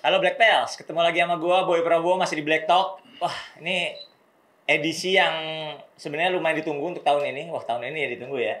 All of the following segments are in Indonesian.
Halo Black Pals, ketemu lagi sama gua Boy Prabowo masih di Black Talk. Wah, ini edisi yang sebenarnya lumayan ditunggu untuk tahun ini. Wah, tahun ini ya ditunggu ya.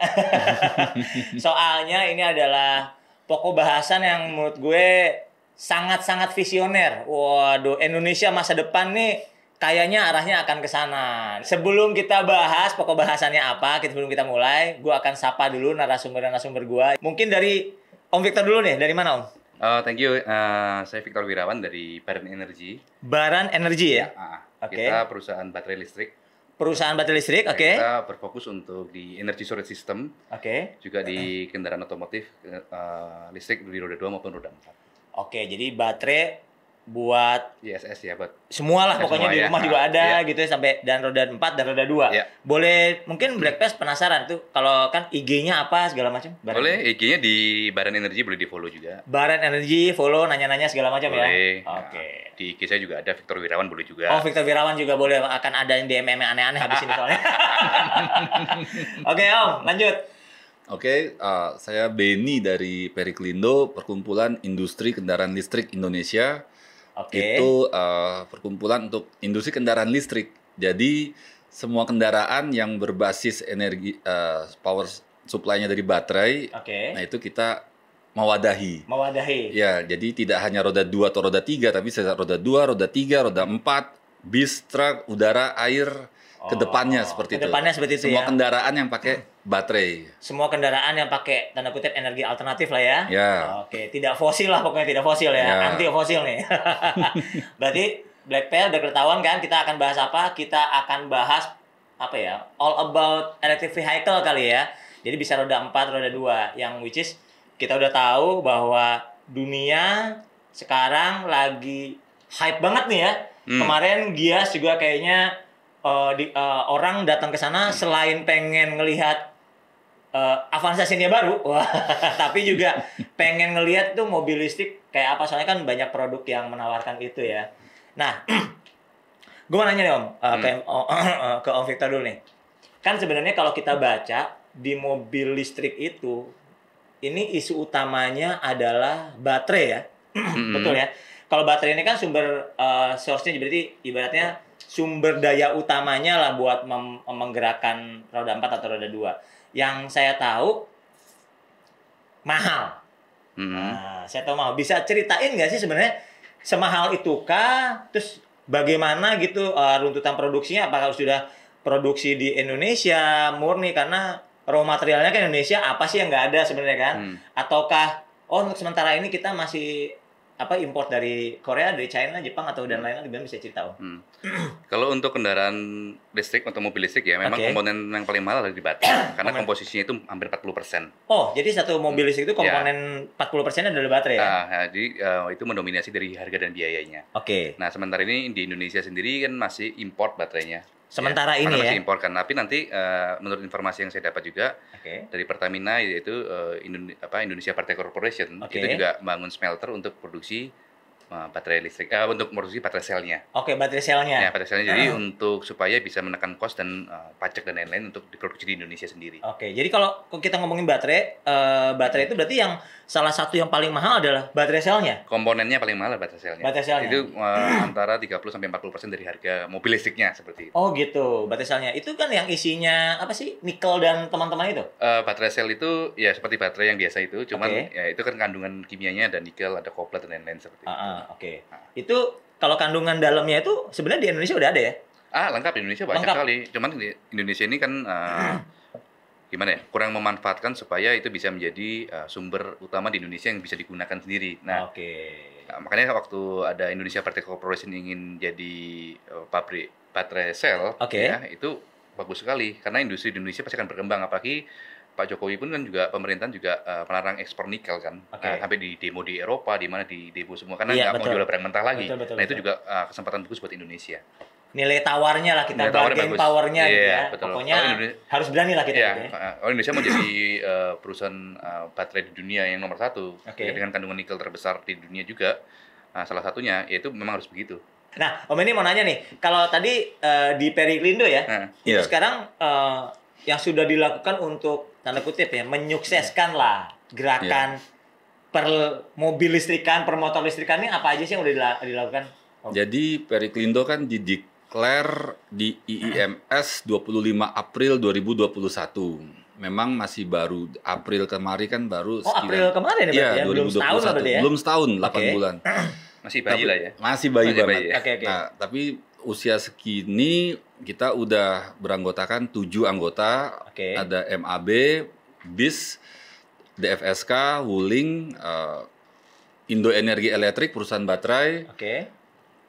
Soalnya ini adalah pokok bahasan yang menurut gue sangat-sangat visioner. Waduh, Indonesia masa depan nih kayaknya arahnya akan ke sana. Sebelum kita bahas pokok bahasannya apa, kita sebelum kita mulai, gua akan sapa dulu narasumber-narasumber gua. Mungkin dari Om Victor dulu nih, dari mana Om? Oh, thank you. Uh, saya Victor Wirawan dari Baran Energy. Baran Energy ya? Ah, Oke. Kita perusahaan baterai listrik. Perusahaan baterai listrik, oke. Kita berfokus untuk di energy storage system, Oke. juga di kendaraan otomotif uh, listrik di roda 2 maupun roda 4. Oke, jadi baterai buat ISS ya, buat semua lah Ya, pokoknya semua di ya. rumah juga Ah, ada iya. gitu ya sampai dan roda 4 dan roda 2. Iya. Boleh mungkin Black Pass penasaran tuh kalau kan IG-nya apa segala macam? Boleh IG-nya di Baran Energy boleh di-follow juga. Baran Energy, follow nanya-nanya segala macam ya. Boleh. Oke. Nah, di IG saya juga ada Victor Wirawan boleh juga. Oh, Victor Wirawan juga boleh akan ada yang DM aneh-aneh habis ini soalnya. Oke, Om, lanjut. Oke, uh, saya Beni dari Periklindo, Perkumpulan Industri Kendaraan Listrik Indonesia. Oke. Itu uh, perkumpulan untuk industri kendaraan listrik. Jadi semua kendaraan yang berbasis energi uh, power supply-nya dari baterai, Oke. nah itu kita mewadahi. Mewadahi. Ya, jadi tidak hanya roda 2 atau roda 3, tapi bisa roda 2, roda 3, roda 4, bis, truk, udara, air, ke depannya seperti itu. Ke depannya seperti itu Semua ya. kendaraan yang pakai baterai. Semua kendaraan yang pakai tanda kutip energi alternatif lah ya. Ya. Oke, tidak fosil lah pokoknya tidak fosil ya. Ya. Anti fosil nih. Berarti Black Pearl udah ketahuan kan kita akan bahas apa? Kita akan bahas apa ya? All about electric vehicle kali ya. Jadi bisa roda 4, roda 2 yang which is kita udah tahu bahwa dunia sekarang lagi hype banget nih ya. Hmm. Kemarin Gias juga kayaknya eh, di, eh, orang datang ke sana selain pengen ngelihat uh, Avanza Xenia baru, wah, tapi juga pengen ngelihat tuh mobil listrik kayak apa. Soalnya kan banyak produk yang menawarkan itu ya. Nah, gue mau nanya nih om, uh, ke, oh, ke Om Victor dulu nih. Kan sebenarnya kalau kita baca di mobil listrik itu, ini isu utamanya adalah baterai ya, betul ya. Kalau baterai ini kan sumber uh, source-nya berarti ibaratnya sumber daya utamanya lah buat mem- menggerakkan roda 4 atau roda 2 yang saya tahu mahal. Hmm. Nah, saya tahu mahal. Bisa ceritain nggak sih sebenarnya semahal itukah? Terus bagaimana gitu uh, runtutan produksinya? Apakah sudah produksi di Indonesia murni karena raw materialnya kan Indonesia apa sih yang nggak ada sebenarnya kan? Hmm. Ataukah oh untuk sementara ini kita masih apa import dari Korea, dari China, Jepang atau dan lain-lain gimana bisa cerita om? Hmm. Kalau untuk kendaraan listrik atau mobil listrik ya, memang Oke. komponen yang paling mahal ada di baterai karena komposisinya itu hampir 40%. Oh, jadi satu mobil listrik itu Ya. komponen 40% adalah baterai ya? Nah, nah, jadi eh, itu mendominasi dari harga dan biayanya. Oke. Nah, sementara ini di Indonesia sendiri kan masih import baterainya. Sementara Ya, ini karena ya. masih kan. Tapi nanti eh, menurut informasi yang saya dapat juga Oke. dari Pertamina yaitu Indone- apa Indonesia Partai Corporation Oke. itu juga bangun smelter untuk produksi eh, baterai listrik eh, untuk produksi baterai selnya. Oke, baterai selnya. Ya, baterai selnya jadi untuk supaya bisa menekan cost dan eh, pajak dan lain-lain untuk diproduksi di Indonesia sendiri. Oke, jadi kalau kita ngomongin baterai, eh, baterai itu berarti yang salah satu yang paling mahal adalah baterai selnya. Komponennya paling mahal baterai selnya. Baterai selnya. Itu eh, antara 30 sampai 40% dari harga mobil listriknya seperti itu. Oh gitu, baterai selnya. Itu kan yang isinya apa sih? Nikel dan teman-teman itu? Eh, baterai sel itu ya seperti baterai yang biasa itu, cuman Oke. ya itu kan kandungan kimianya ada nikel, ada koplet dan lain-lain seperti itu. Ah, ah, Oke. Ah. Itu kalau kandungan dalamnya itu sebenarnya di Indonesia udah ada ya? Ah, lengkap di Indonesia banyak Lengkap. sekali. Cuman di Indonesia ini kan eh, gimana ya? Kurang memanfaatkan supaya itu bisa menjadi eh, sumber utama di Indonesia yang bisa digunakan sendiri. Nah, Oke. Nah, makanya waktu ada Indonesia Party Corporation ingin jadi eh, pabrik baterai sel, Oke. ya, itu bagus sekali karena industri di Indonesia pasti akan berkembang apalagi Pak Jokowi pun kan juga pemerintahan juga eh, melarang ekspor nikel kan, Oke. Nah, sampai di demo di Eropa, di mana di demo semua karena Iya, nggak mau betul. jual barang mentah lagi. Betul, betul, nah itu betul. juga eh, kesempatan bagus buat Indonesia. Nilai tawarnya lah kita Nilai tawarnya bargain powernya gitu Iya, ya. betul. Pokoknya Indonesia- harus berani lah kita Iya, gitu ya. kalau Indonesia mau jadi eh, perusahaan eh, baterai di dunia yang nomor satu Oke. dengan kandungan nikel terbesar di dunia juga. Nah, salah satunya yaitu memang harus begitu. Nah, Om ini mau nanya nih, kalau tadi eh, di Periklindo ya, Nah, itu Iya. sekarang eh, yang sudah dilakukan untuk tanda kutip ya menyukseskan lah gerakan per mobil listrikan, per motor listrikan ini apa aja sih yang udah dila- dilakukan? Oh. Jadi Periklindo kan dideklar di IIMS 25 April 2021. Memang masih baru April kemarin kan baru Oh, April kemarin ya Iya, ya? Belum setahun lah berarti ya? Belum setahun, 8 Oke. bulan. Masih bayi Tapi- lah ya. Masih bayi Masih banget. bayi ya. Oke, oke. Nah, tapi usia segini kita udah beranggotakan tujuh anggota. Oke. Ada MAB, BIS, DFSK, Wuling, eh, Indo Energi Elektrik, perusahaan baterai, Oke.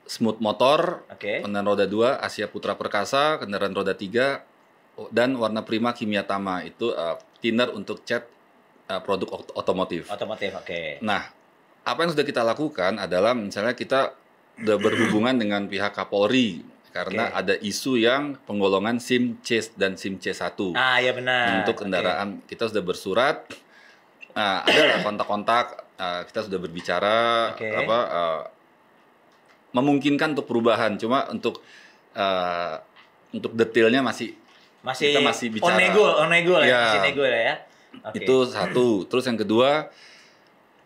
Smooth Motor, Oke. kendaraan roda 2, Asia Putra Perkasa, kendaraan roda 3, dan Warna Prima Kimia Tama. Itu eh, thinner untuk cat eh, produk ot- otomotif. Otomotif, oke. Nah, apa yang sudah kita lakukan adalah misalnya kita udah berhubungan dengan pihak Kapolri karena Oke. ada isu yang penggolongan SIM C dan SIM C1 Ah, ya benar. untuk kendaraan. Kita sudah bersurat, nah, ada kontak-kontak, uh, kita sudah berbicara Oke. apa uh, memungkinkan untuk perubahan. Cuma untuk uh, untuk detailnya masih Masih, kita masih bicara. on nego, on nego lah, ya. Iya. masih nego ya. Oke. Itu satu. Terus yang kedua,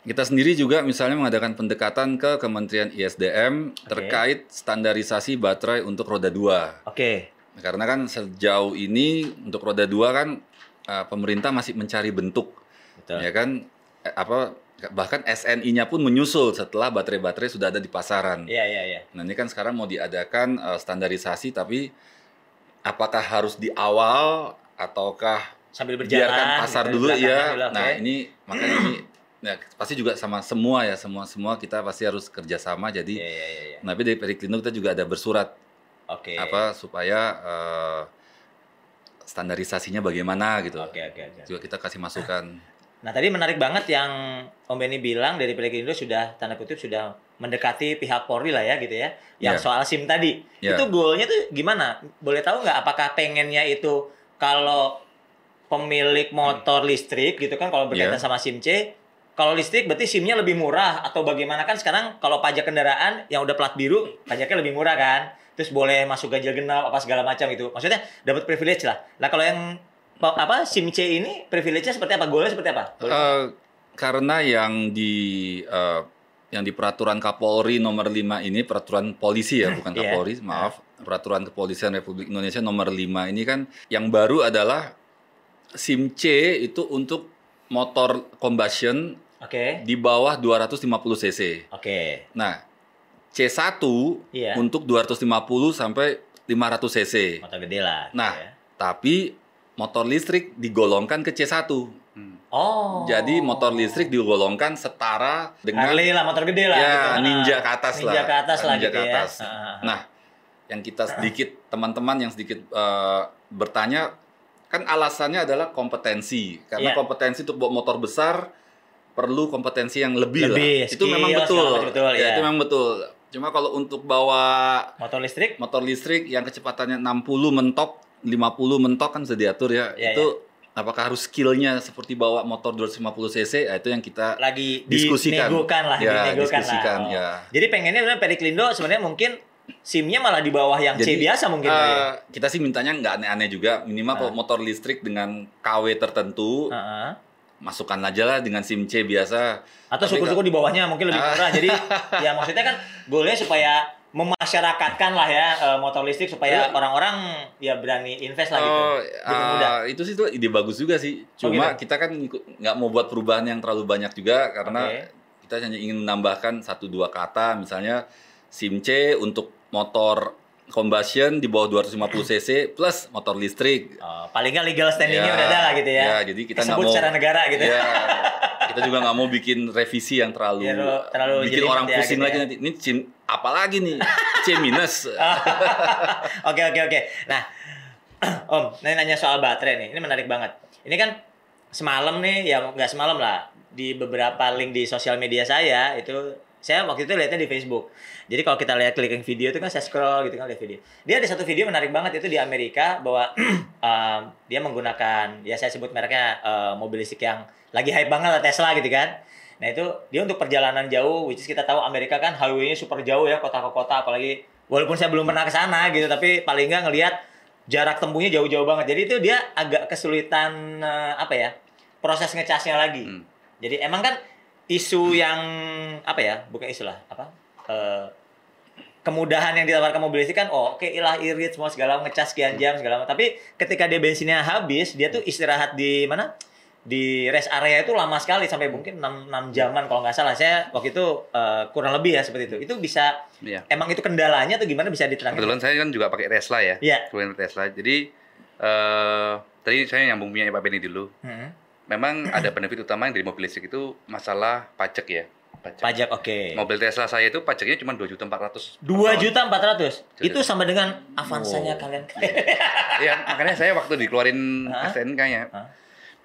kita sendiri juga misalnya mengadakan pendekatan ke Kementerian ISDM terkait standarisasi baterai untuk roda 2. Oke. Karena kan sejauh ini untuk roda 2 kan uh, pemerintah masih mencari bentuk Betul. ya kan Eh, apa bahkan SNI-nya pun menyusul setelah baterai-baterai sudah ada di pasaran. Iya, iya, iya. Nah, ini kan sekarang mau diadakan uh, standarisasi tapi apakah harus di awal ataukah Sambil berjalan. biarkan pasar gitu, dulu ya. Nah ini makanya ini ya, pasti juga sama semua ya semua semua kita pasti harus kerjasama. Jadi Iya, iya, iya, iya. tapi dari Periklindo kita juga ada bersurat Oke. apa supaya eh, standarisasinya bagaimana gitu. Oke, oke, oke. Juga kita kasih masukan. Nah tadi menarik banget yang Om Benny bilang dari Pelekrindo sudah tanda kutip sudah mendekati pihak Polri lah ya gitu ya. Yang Iya. soal SIM tadi. Iya. Itu goalnya tuh gimana? Boleh tahu nggak apakah pengennya itu kalau pemilik motor listrik gitu kan kalau berkaitan Iya. sama SIM C kalau listrik berarti SIM-nya lebih murah atau bagaimana? Kan sekarang kalau pajak kendaraan yang udah plat biru pajaknya lebih murah kan? Terus boleh masuk ganjil genap apa segala macam itu maksudnya dapat privilege lah. Nah kalau yang apa SIM C ini privilege-nya seperti apa? Goalnya seperti apa? Eh, karena yang di eh, yang di peraturan Kapolri nomor 5 ini peraturan polisi ya bukan Iya. Kapolri maaf. Peraturan kepolisian Republik Indonesia nomor 5 ini kan yang baru adalah SIM C itu untuk motor combustion Oke. di bawah 250 cc. Oke. Nah, C1 Iya. untuk 250 sampai 500 cc. Motor gede lah. gitu Nah, ya. Tapi motor listrik digolongkan ke C1. Hmm. Oh. Jadi motor listrik digolongkan setara dengan Harley lah, motor gede lah. ya gitu. ninja Ah, ke atas ninja lah. ke atas lah Ninja gitu ke ya. atas. Ah. Nah, yang kita sedikit teman-teman yang sedikit eh, bertanya kan alasannya adalah kompetensi. Karena Iya. kompetensi untuk bawa motor besar perlu kompetensi yang lebih, Lebih, lah. Itu memang skill, betul. betul, ya, ya. itu memang betul. Cuma kalau untuk bawa motor listrik motor listrik yang kecepatannya 60 mentok, 50 mentok kan sudah diatur ya. Iya, itu apakah harus skillnya seperti bawa motor 250 cc? Ya, itu yang kita lagi Diskusikan. dinegokan lah, Ya, dinegokan diskusikan, lah. Oh. ya. Jadi pengennya sebenarnya Periklindo sebenarnya mungkin SIM-nya malah di bawah yang C Jadi, biasa mungkin. ya. kita sih mintanya nggak aneh-aneh juga. Minimal Ah. kalau motor listrik dengan KW tertentu, Heeh. Masukkan aja lah dengan SIM C biasa. Atau syukur-syukur di bawahnya mungkin lebih Ah. murah. Jadi ya maksudnya kan goalnya supaya memasyarakatkan lah ya eh, motor listrik supaya Iya. orang-orang ya berani invest lah gitu. Oh, ah, itu sih tuh ide bagus juga sih. Oh, Cuma gitu? kita kan nggak mau buat perubahan yang terlalu banyak juga karena Oke. kita hanya ingin menambahkan satu dua kata, misalnya SIM C untuk motor combustion di bawah 250 cc plus motor listrik. Oh, paling nggak legal standingnya Ya, udah ada lah gitu ya. ya, jadi kita nggak mau- secara negara gitu. Ya, kita juga nggak mau bikin revisi yang terlalu, Ya, terlalu- bikin orang ya, pusing gitu lagi ya. nanti. Ini SIM apa lagi nih? C minus. Oke oke oke. Nah, Om, ini nanya soal baterai nih. Ini menarik banget. Ini kan semalam nih, ya nggak semalam lah. Di beberapa link di sosial media saya itu saya waktu itu lihatnya di Facebook. Jadi kalau kita lihat clicking video itu kan saya scroll gitu kan lihat video. Dia ada satu video menarik banget itu di Amerika bahwa um, dia menggunakan ya saya sebut mereknya uh, mobil listrik yang lagi hype banget lah Tesla gitu kan. Nah itu dia untuk perjalanan jauh, which is kita tahu Amerika kan highway-nya super jauh ya kota ke kota, apalagi walaupun saya belum pernah ke sana gitu, tapi paling nggak ngelihat jarak tempuhnya jauh-jauh banget. Jadi itu dia agak kesulitan eh, apa ya proses ngecasnya lagi. Hmm. Jadi emang kan isu yang apa ya? Bukan isu lah, apa? Eh, kemudahan yang ditawarkan mobil listrik kan oh oke lah irit semua segala ngecas sekian jam segala. Tapi ketika dia bensinnya habis, dia tuh istirahat di mana? Di rest area itu lama sekali sampai mungkin 6, 6 jaman kalau nggak salah. Saya waktu itu eh, kurang lebih ya seperti itu. Itu bisa Iya. emang itu kendalanya tuh gimana bisa diterangkan? Kebetulan saya kan juga pakai Tesla ya. Iya. Tesla. Jadi eh tadi saya nyambung punya Pak Benny dulu. Hmm. Memang ada benefit utama yang dari mobil listrik itu masalah pajak ya. Pajak. Pajak oke. Mobil Tesla saya itu pajaknya cuma dua juta empat ratus. Dua juta empat ratus. Itu sama dengan Avanzanya Oh. kalian. Iya, makanya saya waktu dikeluarin Hah? STNK-nya Hah?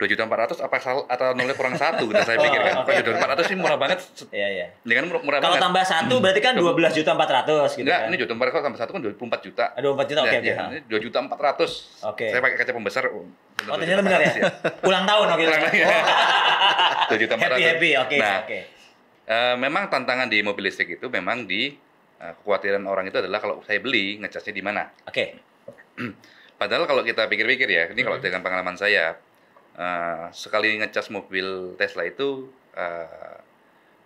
Dua juta empat ratus apa sal atau nolnya kurang satu gitu saya pikir kan. Oh, oke. Kok dua juta empat ratus ini murah banget. Iya iya. Ini kan murah, murah Kalau banget. tambah satu berarti kan dua belas juta empat ratus gitu Enggak, kan. ini dua juta empat ratus tambah satu kan dua puluh empat juta. Aduh empat juta oke Ya, oke. ya, ha. ini dua juta empat ratus. Oke. Saya pakai kaca pembesar. Oh, Oh ternyata benar ya. Ulang tahun oke. Dua juta empat Happy ratus. happy oke Nah, oke. eh, memang tantangan di mobil listrik itu memang di eh, kekhawatiran orang itu adalah kalau saya beli ngecasnya di mana. Oke. Padahal kalau kita pikir-pikir ya, ini kalau Mhm. dengan pengalaman saya, eh, sekali ngecas mobil Tesla itu eh,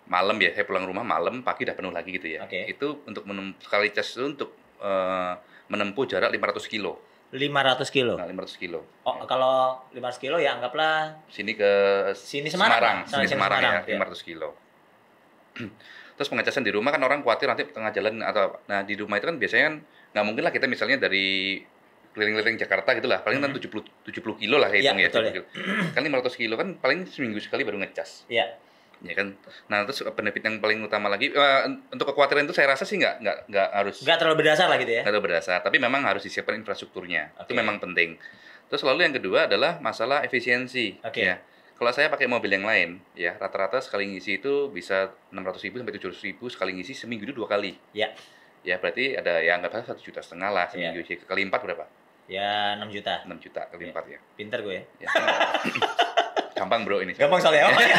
malam ya, saya pulang rumah malam, pagi udah penuh lagi gitu ya. Oke. Itu untuk menem- sekali cas itu untuk eh, menempuh jarak 500 kilo. 500 kilo. Nah, 500 kilo. Oh kalau 500 kilo ya anggaplah Sini ke Sini Semarang, sini Sini Semarang, Semarang, ya, ya. 500 kilo. Terus pengecasan di rumah kan orang khawatir nanti tengah jalan atau nah di rumah itu kan biasanya kan nggak mungkin lah kita misalnya dari keliling-keliling Jakarta gitu lah paling kan 70 70 kilo lah Iya, hitung ya, betul 70 kilo. kan 500 kilo kan paling seminggu sekali baru ngecas ya. ya kan nah terus benefit yang paling utama lagi eh, untuk kekhawatiran itu saya rasa sih nggak nggak nggak harus Enggak terlalu berdasar lah gitu ya. nggak terlalu berdasar tapi memang harus disiapkan infrastrukturnya itu Oke. memang penting terus lalu yang kedua adalah masalah efisiensi Oke. ya kalau saya pakai mobil yang lain ya rata-rata sekali ngisi itu bisa 600 ribu sampai 700 ribu sekali ngisi seminggu itu dua kali Ya. ya berarti ada ya anggap saja satu juta setengah lah Iya. seminggu isi kali empat berapa Ya 6 juta. 6 juta kali empat ya, Pinter gue ya. ya gampang bro ini Gampang soalnya. Oh, iya.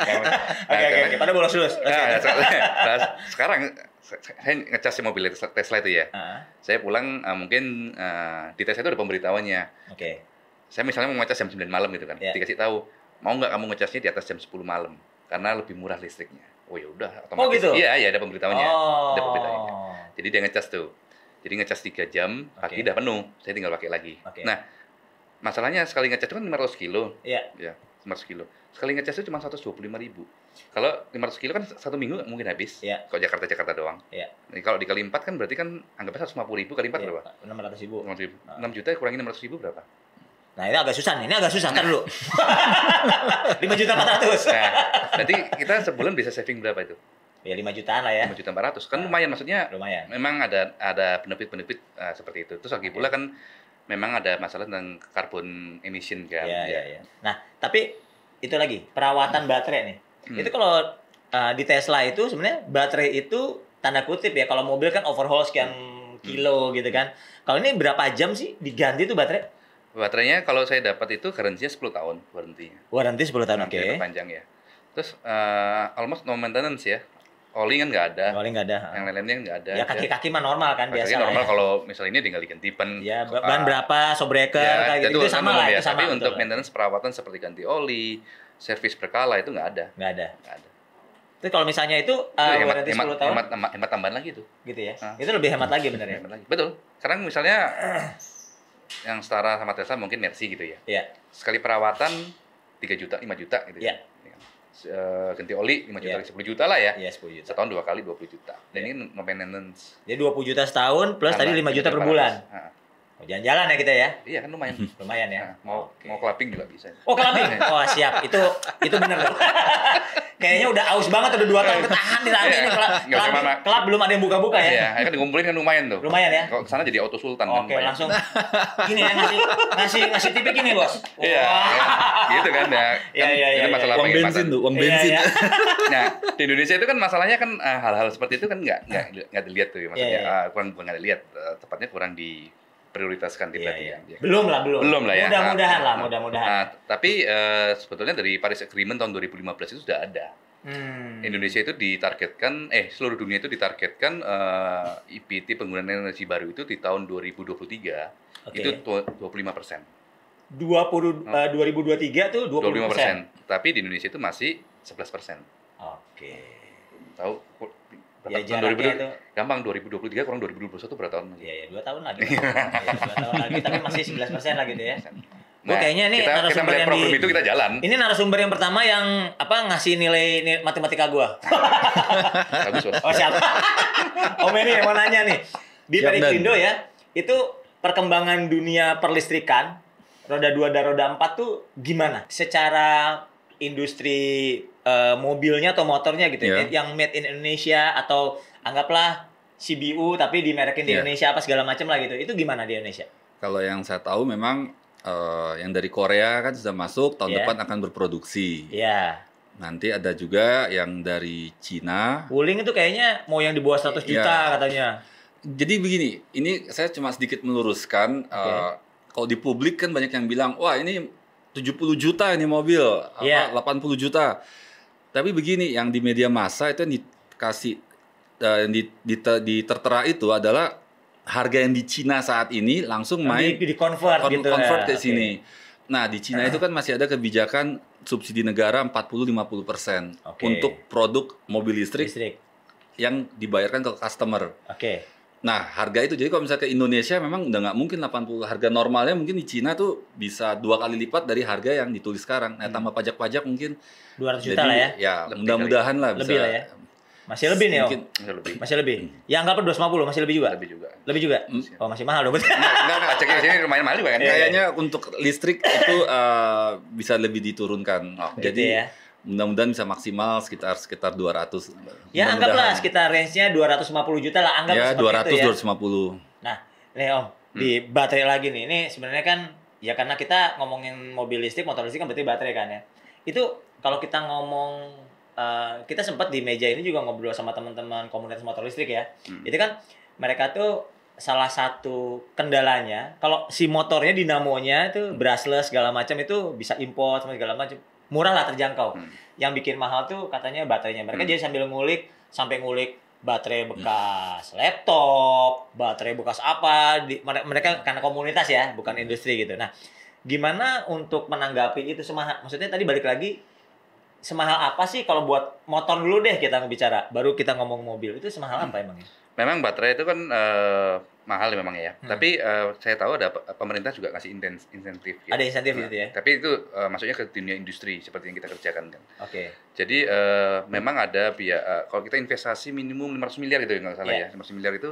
Nah, Oke oke oke. Pada bolos dulu. Nah, nah, sekarang saya ngecas si mobil Tesla, itu ya. Ah, Saya pulang eh, mungkin eh, di Tesla itu ada pemberitahuannya. Oke. Saya misalnya mau ngecas jam 9 malam gitu kan. Iya. Dikasih tahu, mau nggak kamu ngecasnya di atas jam 10 malam karena lebih murah listriknya. Oh ya udah Oh, gitu? Iya, iya ada pemberitahuannya. Oh. Ada pemberitahuannya. Jadi dia ngecas tuh. Jadi ngecas 3 jam, pagi Oke. udah penuh. Saya tinggal pakai lagi. Oke. Nah, masalahnya sekali ngecas itu kan 500 kilo. Iya. Ya, 500 kilo. Sekali ngecas itu cuma 125 ribu. Kalau 500 kilo kan satu minggu mungkin habis. Iya. Kalau Jakarta-Jakarta doang. Iya. Nah, kalau dikali 4 kan berarti kan anggapnya 150 ribu kali 4 Iya, berapa? 600 ribu. 600 ribu. Ah. 6 juta kurangin 600 ribu berapa? Nah ini agak susah nih. Ini agak susah. Ntar dulu. 5 juta 400. Nah, berarti kita sebulan bisa saving berapa itu? Ya 5 jutaan lah ya. 5 juta 400. Kan Ah. lumayan maksudnya Lumayan. memang ada ada benefit-benefit eh, seperti itu. Terus lagi pula kan memang ada masalah tentang carbon emission kan. Iya, Ya. iya, iya. Nah, tapi itu lagi perawatan baterai nih. Hmm. Itu kalau uh, di Tesla itu sebenarnya baterai itu tanda kutip ya kalau mobil kan overhaul sekian Hmm. kilo gitu kan. Kalau ini berapa jam sih diganti tuh baterai? Baterainya kalau saya dapat itu garansinya 10 tahun warranty. Warranty 10 tahun, oke. Jadi panjang ya. Terus eh, almost no maintenance ya. Oli kan nggak ada. Paling nggak ada. Yang lain-lainnya nggak ada. Ya kaki-kaki mah normal kan Biasanya biasa. lah normal ya. kalau misalnya ini tinggal diganti ban. Ya, ba- ban berapa, shoebreaker, ya, kayak gitu, itu itu sama lah, ya. itu sama. Tapi betul untuk lah. maintenance perawatan seperti ganti oli, servis berkala itu nggak ada. nggak ada. Nggak ada. Terus kalau misalnya itu uh, Itu hemat, warranty hemat, 10 tahun, hemat, hemat, hemat tambahan lagi tuh. gitu ya. Ah. Itu lebih hemat lagi bener ya. Hemat lagi. Betul. Sekarang misalnya yang setara sama Tesla mungkin Mercy gitu ya. Iya. Sekali perawatan 3 juta, 5 juta gitu Iya. ya. Eh, ganti oli 5 juta, Iya. 10 juta lah ya. Iya, 10 juta. Setahun dua kali 20 juta. Dan Iya. ini no maintenance. Jadi 20 juta setahun plus tadi Tambah 5 juta per 3.400. bulan. Ah, Oh, jalan-jalan ya kita ya. Iya kan lumayan. Lumayan ya. Nah, mau Oke. mau clubbing juga bisa. Oh, kelabing. Oh, siap. Itu itu bener loh. Kayaknya udah aus banget udah 2 tahun ketahan di rame Iya. ini kelab belum ada yang buka-buka ya. Iya, kan dikumpulin kan lumayan tuh. Lumayan ya. Kalau ke sana jadi auto sultan kan Oke, langsung gini ya ngasih ngasih ngasih tipik gini, Bos. Iya, Wah. gitu kan ya. Iya, Kan iya, itu iya, masalah Uang bensin tuh, uang Iya, bensin. iya. Nah, di Indonesia itu kan masalahnya kan eh, hal-hal seperti itu kan nggak nggak nggak dilihat tuh ya, maksudnya Iya, iya. ah, kurang bukan nggak dilihat, eh, tepatnya kurang diprioritaskan di Iya, iya. ya. Belum lah, belum. Belum lah ya. Mudah-mudahan Nah, lah, nah, mudah-mudahan. Nah, tapi eh, sebetulnya dari Paris Agreement tahun 2015 itu sudah ada. Hmm. Indonesia itu ditargetkan, eh seluruh dunia itu ditargetkan eh, EPT penggunaan energi baru itu di tahun 2023 Oke. itu tu- 25 persen. 20 Oh. eh, 2023 tuh 20 25 persen. Tapi di Indonesia itu masih 11 persen. Oke. Tahu? Ya Tahun jaraknya 2000 itu gampang 2023 kurang 2021 berapa tahun lagi? Iya, ya, dua tahun lagi. Iya, dua tahun lagi, tapi masih 11 persen lah gitu ya. Gua Nah, kayaknya nih kita, kita narasumber melihat yang problem di- itu kita jalan. Ini narasumber yang pertama yang apa ngasih nilai, nilai matematika gua. Bagus, Bos. Oh siapa? Om ini yang mau nanya nih. Di. Perindo ya, itu perkembangan dunia perlistrikan roda 2 dan roda 4 tuh gimana? Secara industri eh, mobilnya atau motornya gitu ya, Iya. yang made in Indonesia atau anggaplah CBU tapi dimerekin di Iya. Indonesia apa segala macam lah gitu. Itu gimana di Indonesia? Kalau yang saya tahu memang eh, yang dari Korea kan sudah masuk tahun Iya. depan akan berproduksi. Iya. Nanti ada juga yang dari Cina. Wuling itu kayaknya mau yang di bawah 100 juta Iya. katanya. Jadi begini, ini saya cuma sedikit meluruskan. eh, kalau di publik kan banyak yang bilang, wah ini 70 juta ini mobil, apa, Iya. 80 juta. Tapi begini, yang di media massa itu yang dikasih, eh, yang di, di, ditertera itu adalah harga yang di Cina saat ini langsung main di, di convert Kon- gitu. convert ya. ke sini. Nah, di Cina itu kan masih ada kebijakan subsidi negara 40-50% persen Oke. untuk produk mobil listrik Listrik. yang dibayarkan ke customer. Oke. Nah, harga itu jadi kalau misalnya ke Indonesia memang udah nggak mungkin 80 harga normalnya mungkin di Cina tuh bisa dua kali lipat dari harga yang ditulis sekarang. Nah, tambah pajak-pajak mungkin 200 juta lah ya. ya mudah-mudahan lah bisa. Lebih lah ya. Masih lebih nih, Om. Mungkin Enggak lebih. Masih lebih. Ya anggaplah 250 masih lebih juga. Lebih juga. Lebih juga. Hmm. Oh, masih mahal dong. Enggak, enggak, pajaknya di sini lumayan mahal juga kan. Iya, kayaknya untuk listrik itu eh, bisa lebih diturunkan. Oh, Gitu Jadi ya. Mudah-mudahan bisa maksimal sekitar sekitar 200. Ya anggaplah sekitar range-nya 250 juta lah, anggap ya seperti 200 itu ya. 250. Nah, nih Om, di baterai lagi nih. Ini sebenarnya kan ya karena kita ngomongin mobil listrik, motor listrik kan berarti baterai kan ya. Itu kalau kita ngomong eh, kita sempat di meja ini juga ngobrol sama teman-teman komunitas motor listrik ya. Hmm. Itu kan mereka tuh salah satu kendalanya kalau si motornya dinamonya itu brushless segala macam itu bisa import segala macam murah lah terjangkau. Hmm. yang bikin mahal tuh katanya baterainya. Mereka Hmm. jadi sambil ngulik sampai ngulik baterai bekas laptop baterai bekas apa di, mere- mereka karena komunitas ya bukan industri gitu. Nah gimana untuk menanggapi itu semahal maksudnya tadi balik lagi semahal apa sih kalau buat motor dulu deh kita bicara baru kita ngomong mobil itu semahal apa emangnya? Memang baterai itu kan eh, mahal memang ya. Hmm. Tapi eh, saya tahu ada pe- pemerintah juga ngasih intens, insentif. Ya. ada insentif Nah, gitu ya Tapi itu eh, maksudnya ke dunia industri seperti yang kita kerjakan kan. oke Jadi eh, memang ada biaya eh, kalau kita investasi minimum 500 miliar gitu ya nggak salah Iya. ya. 500 miliar itu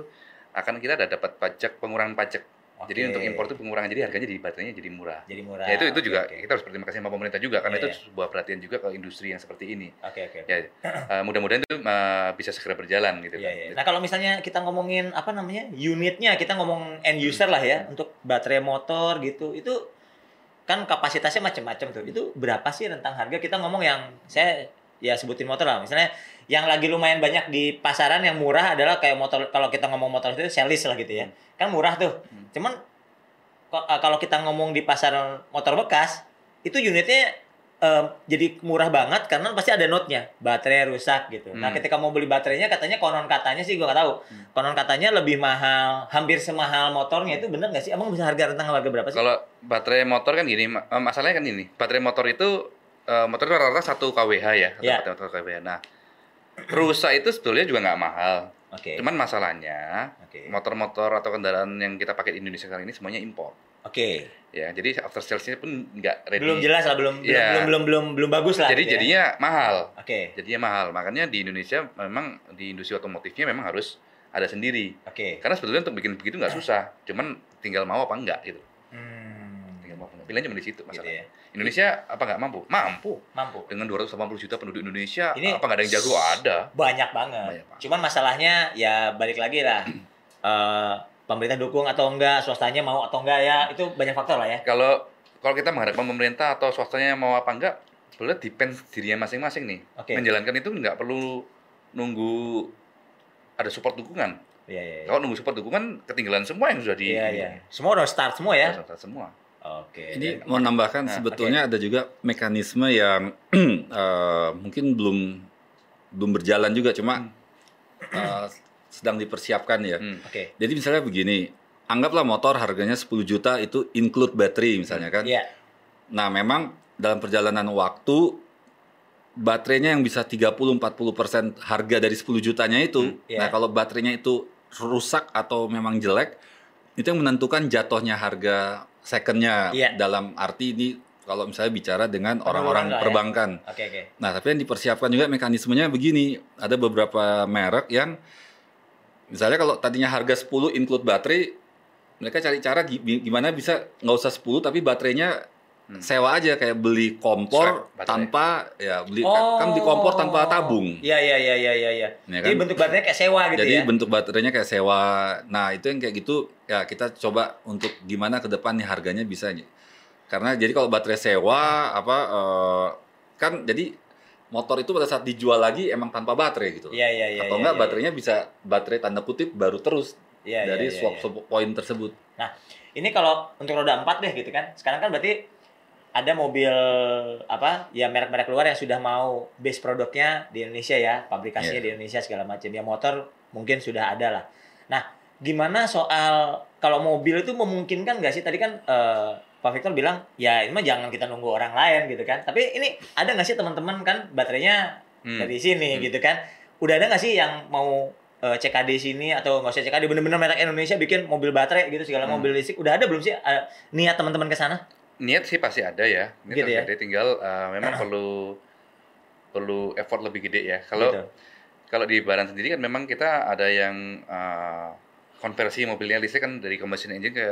akan kita ada dapat pajak pengurangan pajak. Jadi Oke. untuk impor itu pengurangan jadi harganya di baterainya jadi murah. jadi murah Ya itu itu juga oke. kita harus berterima kasih sama pemerintah juga karena Iya, itu iya. sebuah perhatian juga ke industri yang seperti ini. oke oke Ya eh, mudah-mudahan itu eh, bisa segera berjalan gitu kan. iya. Nah kalau misalnya kita ngomongin apa namanya unitnya, kita ngomong end user lah ya untuk baterai motor gitu, itu kan kapasitasnya macam-macam tuh. Itu berapa sih rentang harga? Kita ngomong yang saya ya sebutin motor lah. Misalnya yang lagi lumayan banyak di pasaran yang murah adalah kayak motor kalau kita ngomong motor itu selis lah gitu ya. Kan murah tuh. Cuman ko- eh, kalau kita ngomong di pasar motor bekas itu unitnya em, jadi murah banget karena pasti ada note-nya baterai rusak gitu. Nah Hmm. ketika mau beli baterainya katanya konon katanya sih gua nggak tahu. Konon katanya lebih mahal, hampir semahal motornya itu bener nggak sih? Emang bisa harga rentang harga berapa sih? Kalau baterai motor kan gini, eh, masalahnya kan ini. Baterai motor itu motor itu rata-rata 1 kWh ya, satu Ya. baterai motor kWh. Nah, rusak itu sebetulnya juga nggak mahal. Oke. Cuman masalahnya motor-motor atau kendaraan yang kita pakai di Indonesia sekarang ini semuanya impor. Oke. Ya, jadi after sales-nya pun nggak ready. Belum jelas lah, belum belum, Iya. belum belum belum belum bagus lah. Jadi gitu ya. jadinya mahal. Oke. Jadinya mahal. Makanya di Indonesia memang di industri otomotifnya memang harus ada sendiri. Oke. Karena sebetulnya untuk bikin begitu nggak susah. Cuman tinggal mau apa enggak gitu. Hmm. Tinggal mau apa enggak. Pilihan cuma di situ Gitu masalahnya. ya. Indonesia apa nggak mampu? Mampu. Mampu. Dengan 280 juta penduduk Indonesia, Ini- apa nggak ada yang jago? Ada. Banyak banget. Banyak banget. Cuman masalahnya ya balik lagi lah. Eh, pemerintah dukung atau enggak, swastanya mau atau enggak ya, itu banyak faktor lah ya. Kalau kalau kita mengharapkan pemerintah atau swastanya mau apa enggak, sebenarnya depend dirinya masing-masing nih. Oke. Menjalankan itu nggak perlu nunggu ada support dukungan. Iya, iya. iya. Kalau nunggu support dukungan, ketinggalan semua yang sudah di Iya, iya. Semua udah start semua ya. Sudah semua. Oke. Ini mau nambahkan Nah, sebetulnya ada juga mekanisme yang eh, mungkin belum belum berjalan juga cuma eh, sedang dipersiapkan ya. Hmm. Oke. Jadi misalnya begini, anggaplah motor harganya 10 juta itu include battery misalnya kan. Iya. Nah, memang dalam perjalanan waktu baterainya yang bisa 30-40% harga dari 10 jutanya itu. iya. Nah, kalau baterainya itu rusak atau memang jelek, itu yang menentukan jatuhnya harga secondnya Iya. dalam arti ini kalau misalnya bicara dengan orang-orang ya. perbankan. Oke, oke. Nah, tapi yang dipersiapkan juga mekanismenya begini. Ada beberapa merek yang misalnya kalau tadinya harga 10 include baterai, mereka cari cara gi- gimana bisa nggak usah 10 tapi baterainya Hmm. sewa aja kayak beli kompor Swap tanpa ya beli kan beli kompor tanpa tabung. Iya, iya, iya, iya, iya, iya. Ya Jadi kan? bentuk baterainya kayak sewa gitu Jadi ya. bentuk baterainya kayak sewa. Nah, itu yang kayak gitu ya kita coba untuk gimana ke depan nih harganya bisa karena jadi kalau baterai sewa apa eh, kan jadi motor itu pada saat dijual lagi emang tanpa baterai gitu. Iya, iya, iya. Atau iya, enggak iya. baterainya bisa baterai tanda kutip baru terus Iya, iya, dari iya, swap iya. swap point tersebut. Ini kalau untuk roda 4 deh gitu kan. Sekarang kan berarti ada mobil apa ya merek-merek luar yang sudah mau base produknya di Indonesia ya, pabrikasinya Iya. di Indonesia segala macam. Ya motor mungkin sudah ada lah. Nah, gimana soal kalau mobil itu memungkinkan nggak sih? Tadi kan eh, Pak Victor bilang ya ini mah jangan kita nunggu orang lain gitu kan. Tapi ini ada nggak sih teman-teman kan baterainya Hmm. dari sini Hmm. gitu kan? Udah ada nggak sih yang mau eh, CKD sini atau nggak usah CKD bener-bener merek Indonesia bikin mobil baterai gitu segala Hmm. mobil listrik udah ada belum sih eh, niat teman-teman ke sana? Niat sih pasti ada ya. Niat Gitu pasti ya? ada. Tinggal uh, memang perlu perlu effort lebih gede ya. Kalau Gitu. kalau di Baran sendiri kan memang kita ada yang uh, konversi mobilnya listrik kan dari combustion engine ke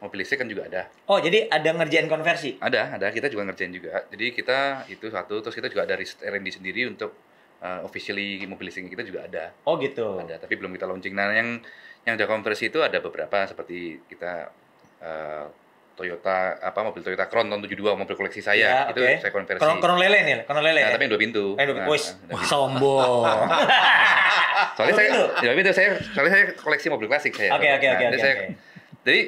mobil listrik kan juga ada. Oh, jadi ada ngerjain konversi. Ada, ada. Kita juga ngerjain juga. Jadi kita itu satu, terus kita juga ada riset R&D sendiri untuk uh, officially mobil listrik kita juga ada. Oh, gitu. Ada, tapi belum kita launching. Nah, yang yang ada konversi itu ada beberapa seperti kita uh, Toyota apa mobil Toyota Crown tahun 72 mobil koleksi saya Ya, itu saya konversi. Koron, koron lele nih, koron lele. Nah, ya? tapi yang dua pintu. Eh, dua- Nah, nah, dua wah, pintu. sombong. Soalnya Dua saya, ya pintu saya, soalnya saya koleksi mobil klasik saya. Oke, oke, Nah, oke, jadi oke. Jadi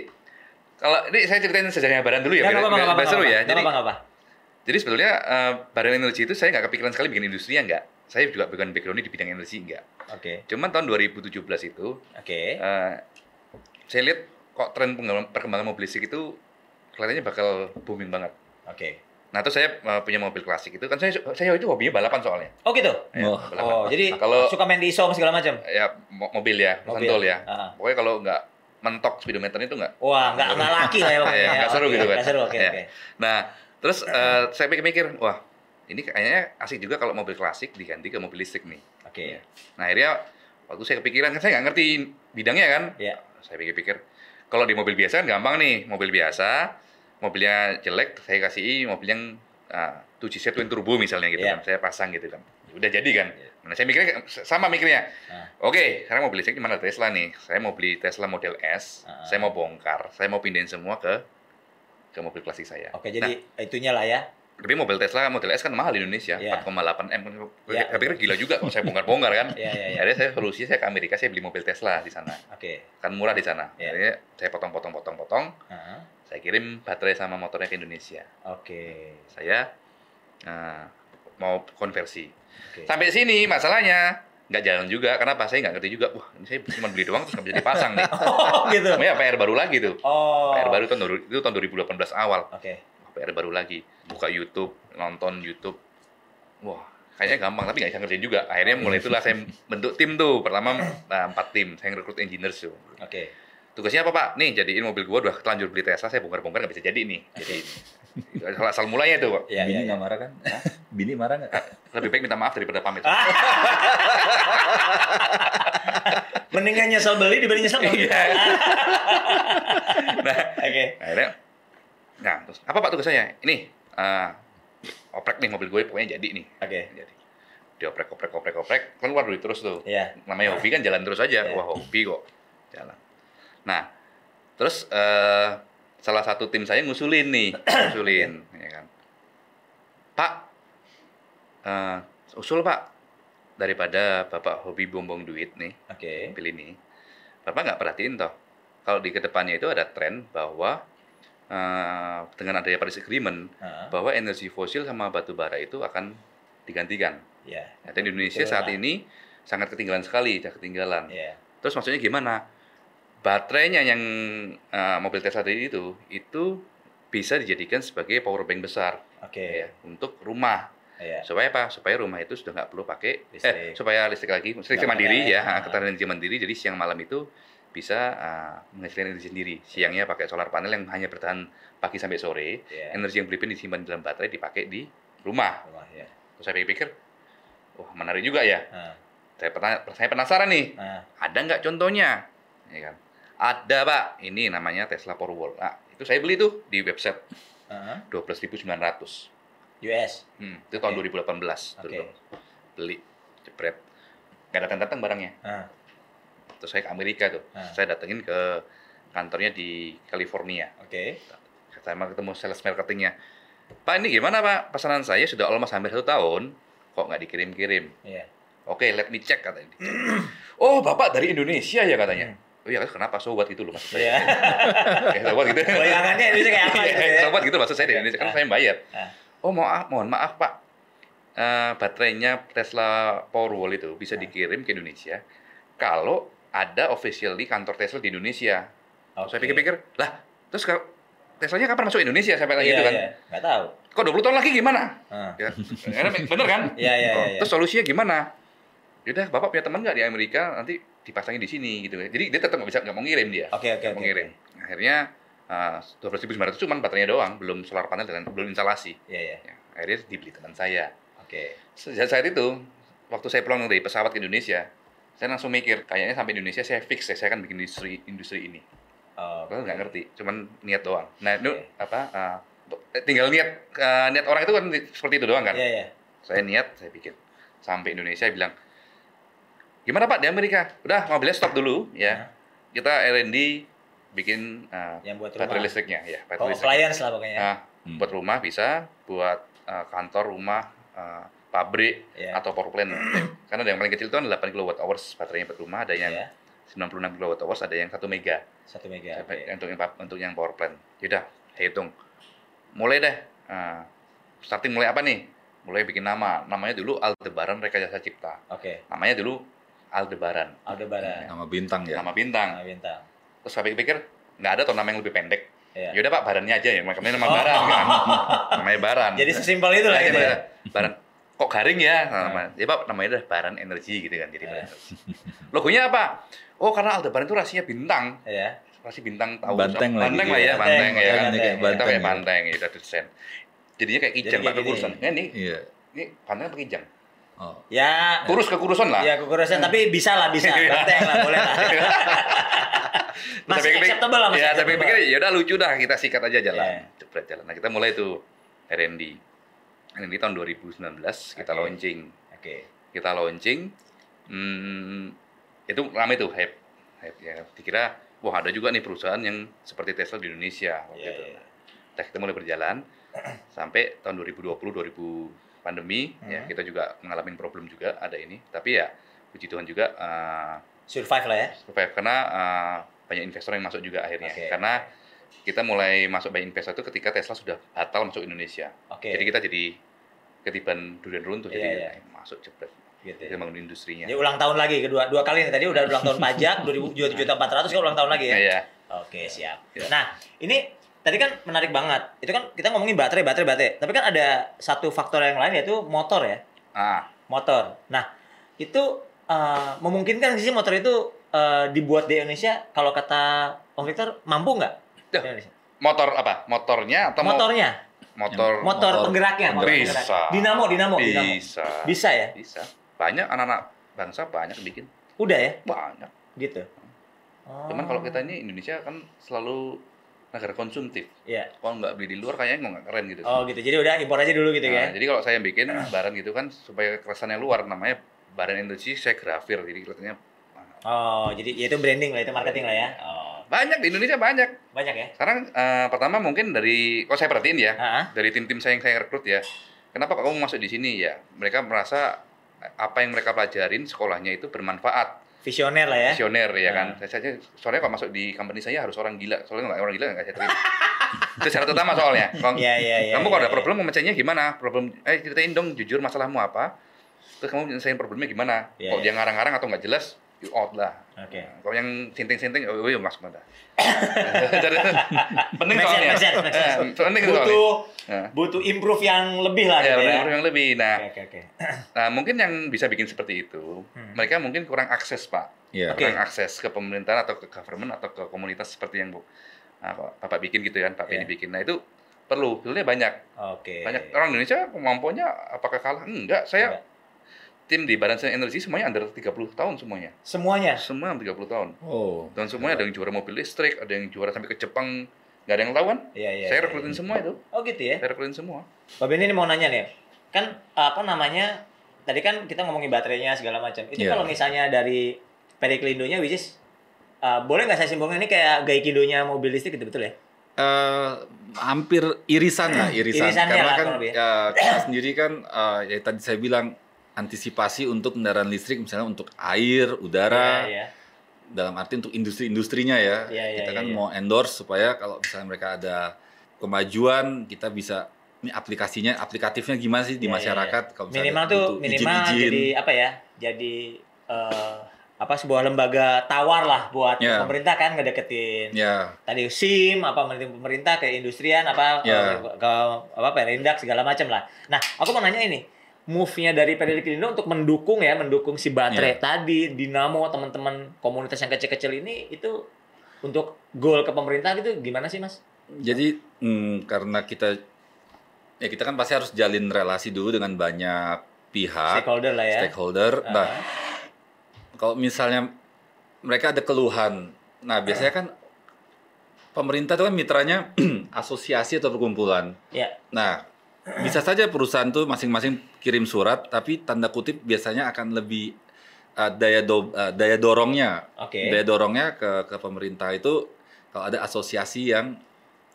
kalau ini saya ceritain sejarahnya Baran dulu ya, Ya, biar, nggak nggak biar seru ya. nggak Jadi, nggak apa. jadi sebetulnya eh, Baran Energy itu saya nggak kepikiran sekali bikin industri ya nggak. Saya juga bukan backgroundnya di bidang energi enggak. Oke, Cuman tahun 2017 itu oke. eh, saya lihat kok tren perkembangan mobil listrik itu kelihatannya bakal booming banget. Oke. Nah, terus saya eh, punya mobil klasik itu kan saya saya itu hobinya balapan soalnya. Oh, gitu. Ya, Oh. balapan. Oh, jadi Kalau- suka main di ISO segala macam. ya mo- mobil ya, Mobil. sentul ya. Ah. Pokoknya kalau nggak mentok speedometernya itu nggak. Wah, nggak nggak laki lah ya pokoknya. Iya, ya. nggak seru Oke, gitu kan. Nggak seru, oke, Iya. oke. Nah, terus eh, saya pikir-pikir, wah ini kayaknya asik juga kalau mobil klasik diganti ke mobil listrik nih. Oke. Nah akhirnya waktu saya kepikiran kan saya nggak ngerti bidangnya kan. Iya. Saya pikir-pikir kalau di mobil biasa kan gampang nih, mobil biasa, mobilnya jelek saya kasih mobil yang uh, 2JZ twin turbo misalnya gitu Iya. kan, saya pasang gitu kan. Udah jadi kan. Iya. Nah, saya mikirnya sama mikirnya. Ah. Oke, sekarang mobil listrik gimana Tesla nih? Saya mau beli Tesla Model S, Ah. saya mau bongkar, saya mau pindahin semua ke ke mobil klasik saya. Oke, jadi itunya lah ya. Tapi mobil Tesla Model S kan mahal di Indonesia, Iya. 4,8 M. Iya, Saya pikir gila juga kalau saya bongkar-bongkar kan. Iya, iya, iya. Akhirnya saya solusi saya ke Amerika, saya beli mobil Tesla di sana. Oke. Kan murah di sana. Iya. Akhirnya saya potong-potong-potong-potong, Ah, saya kirim baterai sama motornya ke Indonesia. Oke. Saya eh, mau konversi. Oke. Sampai sini masalahnya nggak jalan juga. Kenapa? Saya nggak ngerti juga. Wah, ini saya cuma beli doang terus nggak bisa dipasang nih. Oh, gitu. Namanya PR baru lagi tuh. Oh. PR baru tahun itu tahun 2018 awal. Oke. PR baru lagi buka YouTube nonton YouTube wah kayaknya gampang tapi nggak bisa ngerjain juga akhirnya mulai itulah saya bentuk tim tuh pertama nah, empat tim saya ngerekrut engineers tuh Oke. tugasnya apa pak nih jadiin mobil gua udah telanjur beli Tesla saya bongkar-bongkar nggak bisa jadi nih jadi asal, asal mulanya tuh Pak. Iya. Bini iya. nggak marah kan? Bini marah nggak? lebih baik minta maaf daripada pamit. Mendingan nyesel beli dibanding nyesel beli. Iya. nah Oke. akhirnya nah terus apa pak tugasnya ini eh, oprek nih mobil gue pokoknya jadi nih Oke. jadi dioprek oprek oprek oprek keluar duit terus tuh Iya. namanya hobi kan jalan terus aja Iya. wah hobi kok jalan nah terus eh, salah satu tim saya ngusulin nih ngusulin ya kan pak eh, usul pak daripada bapak hobi bombong duit nih Oke. mobil ini bapak nggak perhatiin toh kalau di ke depannya itu ada tren bahwa eh, dengan adanya Paris Agreement Ah, bahwa energi fosil sama batu bara itu akan digantikan Iya. Nah, dan di Indonesia Betul saat ini sangat ketinggalan sekali, sudah ketinggalan. Iya. Terus maksudnya gimana? baterainya yang eh, mobil Tesla tadi itu itu bisa dijadikan sebagai power bank besar Oke. ya untuk rumah Iya. supaya apa supaya rumah itu sudah nggak perlu pakai eh Listrik. supaya listrik lagi listrik mandiri ya ah. ketahanan energi mandiri jadi siang malam itu bisa uh, menghasilkan energi sendiri. Siangnya pakai solar panel yang hanya bertahan pagi sampai sore. Iya. energi yang berlebih disimpan di dalam baterai dipakai di rumah. Rumah, ya. terus saya pikir wah menarik juga ya. Nah, saya penasaran nih nah, ada nggak contohnya? Ya kan? Ada pak. Ini namanya Tesla Powerwall nah itu saya beli tuh di website. Nah. 12.900 US. hmm, itu tahun Oke. 2018 Oke. dulu beli jepret nggak datang datang barangnya. Nah, terus saya ke Amerika tuh Ah. saya datengin ke kantornya di California oke. saya mau ketemu sales marketingnya Pak ini gimana Pak pesanan saya sudah almost hampir satu tahun kok nggak dikirim-kirim Iya. oke let me check katanya oh Bapak dari Indonesia ya katanya Hmm. oh iya kenapa sobat gitu loh maksud saya Eh, sobat gitu Bayangannya itu kayak apa gitu ya? sobat gitu maksud saya di Indonesia kan Ah. saya bayar Ah. oh maaf mohon maaf Pak Eh, baterainya Tesla Powerwall itu bisa Ah. dikirim ke Indonesia kalau ada officially kantor Tesla di Indonesia Oke. saya pikir-pikir, lah, terus kalau Teslanya kapan masuk Indonesia sampai lagi Iya, gitu kan? iya. Nggak tahu. Kok 20 tahun lagi gimana? Nah. Ya, bener kan? Iya, iya, Oh, iya. Terus solusinya gimana? Yaudah, Bapak punya teman nggak di Amerika, nanti dipasangin di sini gitu. Jadi dia tetap nggak bisa nggak mau ngirim dia. Oke, oke, Nggak mau oke. ngirim. Akhirnya uh, 12.900 cuman baterainya doang, belum solar panel dan belum instalasi. Iya, iya. Ya, akhirnya dibeli teman saya. Oke. Sejak saat itu, waktu saya pulang dari pesawat ke Indonesia, saya langsung mikir, kayaknya sampai Indonesia saya fix deh, saya akan bikin industri industri ini. Oh, Aku nggak ngerti, cuman niat doang. Nah, itu Oke. apa? uh, tinggal niat uh, niat orang itu kan seperti itu doang kan. Iya, iya. Saya niat, saya bikin. Sampai Indonesia bilang, gimana Pak di Amerika? Udah mobilnya stop dulu ya. Nah, Kita R&D bikin uh, Yang buat baterai rumah. listriknya ya. Oh, Baterai listrik. appliance lah pokoknya. Nah, Hmm. buat rumah bisa, buat uh, kantor, rumah, uh, pabrik Iya. atau power plant. Karena yang paling kecil itu kan 8 kWh baterainya buat rumah, ada yang Iya. 96 kWh, ada yang 1 mega. Satu mega. Sampai Oke. untuk yang untuk yang power plant. Yaudah, saya hitung. Mulai deh. Nah, starting mulai apa nih? Mulai bikin nama. Namanya dulu Aldebaran Rekayasa Cipta. Oke. Namanya dulu Aldebaran. Aldebaran. Nama bintang ya. Nama bintang. Nah, bintang. Terus saya pikir nggak ada tuh nama yang lebih pendek. Iya. Yaudah Pak, Barannya aja ya. Makanya nama Oh. Baran kan. Namanya Baran. Jadi sesimpel itu lah Nah, gitu ya. Baran. Kok garing ya? Ah. Nama. Ya Pak, namanya udah Baran Energi gitu kan. Jadi Iya. Baran Energi. Logonya apa? Oh, karena Aldebaran itu rasinya bintang. Iya. Rasi bintang tahu. Banteng lagi banteng lah ya, Banteng, banteng ya kan. banteng. Kayak Kita banteng. kayak ya. banteng ya, udah desain. Jadinya kayak kijang, Jadi Pak, kekurusan. Nah, ini, Iya. ini banteng apa kijang? Oh. Ya. Kurus kekurusan lah. Ya kekurusan tapi bisa lah bisa. Iya. Banteng lah boleh lah. Masih Tapi acceptable lah masih Ya, tapi pikir ya udah lucu dah, kita sikat aja jalan. Iya. Jepret jalan. Nah, kita mulai tuh R&D. R&D tahun 2019 kita launching. Oke. Kita launching hmm, itu rame tuh hype. Hype ya. Dikira wah ada juga nih perusahaan yang seperti Tesla di Indonesia waktu Iya, itu. iya. Nah, kita mulai berjalan sampai tahun 2020 2000 pandemi ya Hmm. kita juga mengalami problem juga ada ini tapi ya puji Tuhan juga uh, Survive lah ya. survive karena uh, banyak investor yang masuk juga akhirnya Oke. karena kita mulai masuk banyak investor itu ketika Tesla sudah batal masuk Indonesia Oke. jadi kita jadi ketiban durian runtuh Iya, jadi iya. eh, masuk jebret gitu. kita ya. bangun industrinya Jadi ulang tahun lagi kedua dua kali nih tadi udah ulang tahun pajak 2000 juta 400 kan ulang tahun lagi ya. Iya. Oke, siap. Ya. Nah, ini tadi kan menarik banget. Itu kan kita ngomongin baterai, baterai, baterai. Tapi kan ada satu faktor yang lain yaitu motor ya. ah Motor. Nah, itu eh, memungkinkan sih motor itu eh, dibuat di Indonesia kalau kata Om Victor mampu nggak? Di Ya. Indonesia? motor apa motornya atau mo- Motornya, motor motor, motor penggeraknya, motor Bisa. penggerak. Dinamo, dinamo, dinamo. bisa Bisa ya? bisa banyak anak-anak bangsa banyak bikin Udah ya? banyak Gitu. Oh. cuman kalau kita ini Indonesia kan selalu negara konsumtif Iya. kalau nggak beli di luar kayaknya nggak keren gitu Oh, gitu. Jadi udah impor aja dulu gitu Nah, ya. jadi kalau saya bikin barang gitu kan supaya kerasannya luar namanya barang energi saya grafir jadi kelihatannya Oh, jadi ya itu branding lah, itu marketing lah ya. Oh, banyak di Indonesia banyak. Banyak ya? sekarang eh, pertama mungkin dari kalau saya perhatiin ya Ah, dari tim-tim saya yang saya rekrut ya kenapa kok kamu masuk di sini? Ya mereka merasa apa yang mereka pelajarin sekolahnya itu bermanfaat. Visioner lah ya. visioner ya kan? Ah. saya saja soalnya kalau masuk di company saya harus orang gila. Soalnya nggak orang gila nggak saya terima. Itu syarat utama soalnya. Kalau- Iya, iya, iya. kamu kalau ada problem memecahnya gimana? Problem eh ceritain dong jujur masalahmu apa. Terus kamu nyelesain problemnya gimana? Kok dia ngarang-ngarang atau nggak jelas you out lah. Oke. Nah, kalau yang sinting-sinting, oh iya masuk dah. Jadi, penting Make soalnya. make sense, make sense. Eh, penting soalnya. butuh Nah. butuh improve yang lebih lah Ya, gitu ya. benar yang lebih. Nah, Oke oke oke. nah, mungkin yang bisa bikin seperti itu, Hmm. mereka mungkin kurang akses, Pak. Iya. Oke. Kurang akses ke pemerintahan atau ke government atau ke komunitas seperti yang Bu nah, Pak- Bapak bikin gitu kan, Pak Iya. bikin. Nah, itu perlu. Sebenarnya banyak. Oke. Banyak orang Indonesia kemampuannya apakah kalah? Enggak, saya Enggak. Tim di Badan Sinar Energi semuanya under 30 tahun semuanya. Semuanya. Semua under 30 tahun. Oh. Dan semuanya ada yang juara mobil listrik, ada yang juara sampai ke Jepang, nggak ada yang lawan. Iya iya. saya iya, rekrutin iya. semua itu. Oh gitu ya. Saya rekrutin semua. Pak Benny ini mau nanya nih. Kan apa namanya? Tadi kan kita ngomongin baterainya segala macam. Itu Iya. kalau misalnya dari Periklindonya which is uh, boleh nggak saya simpulkan ini kayak Gaikindo-nya mobil listrik gitu betul ya? eh hampir irisan lah irisan Irisannya karena lah, kan ya, kita sendiri kan eh, ya tadi saya bilang antisipasi untuk kendaraan listrik misalnya untuk air udara Iya, iya. dalam arti untuk industri-industrinya ya Iya, iya, kita kan iya. mau endorse supaya kalau misalnya mereka ada kemajuan kita bisa ini aplikasinya aplikatifnya gimana sih di Iya, iya, masyarakat kalau misalnya Minimal tuh minimal izin-izin. jadi apa ya? Jadi eh, apa sebuah lembaga tawar lah buat Iya. pemerintah kan ngedeketin ya tadi SIM apa pemerintah ke industrian apa Ya. ke, ke apa Perindak segala macam lah. Nah, aku mau nanya ini. Move-nya dari Perindo untuk mendukung ya, mendukung si baterai Ya. tadi, dinamo teman-teman komunitas yang kecil-kecil ini itu untuk goal ke pemerintah gitu gimana sih, Mas? Jadi hmm, karena kita ya kita kan pasti harus jalin relasi dulu dengan banyak pihak Stakeholder lah ya. stakeholder. Nah, Ah, kalau misalnya mereka ada keluhan, nah biasanya kan pemerintah itu kan mitranya asosiasi atau perkumpulan. ya. Nah, bisa saja perusahaan tuh masing-masing kirim surat, tapi tanda kutip biasanya akan lebih uh, daya do- uh, daya dorongnya, Oke. daya dorongnya ke ke pemerintah itu kalau ada asosiasi yang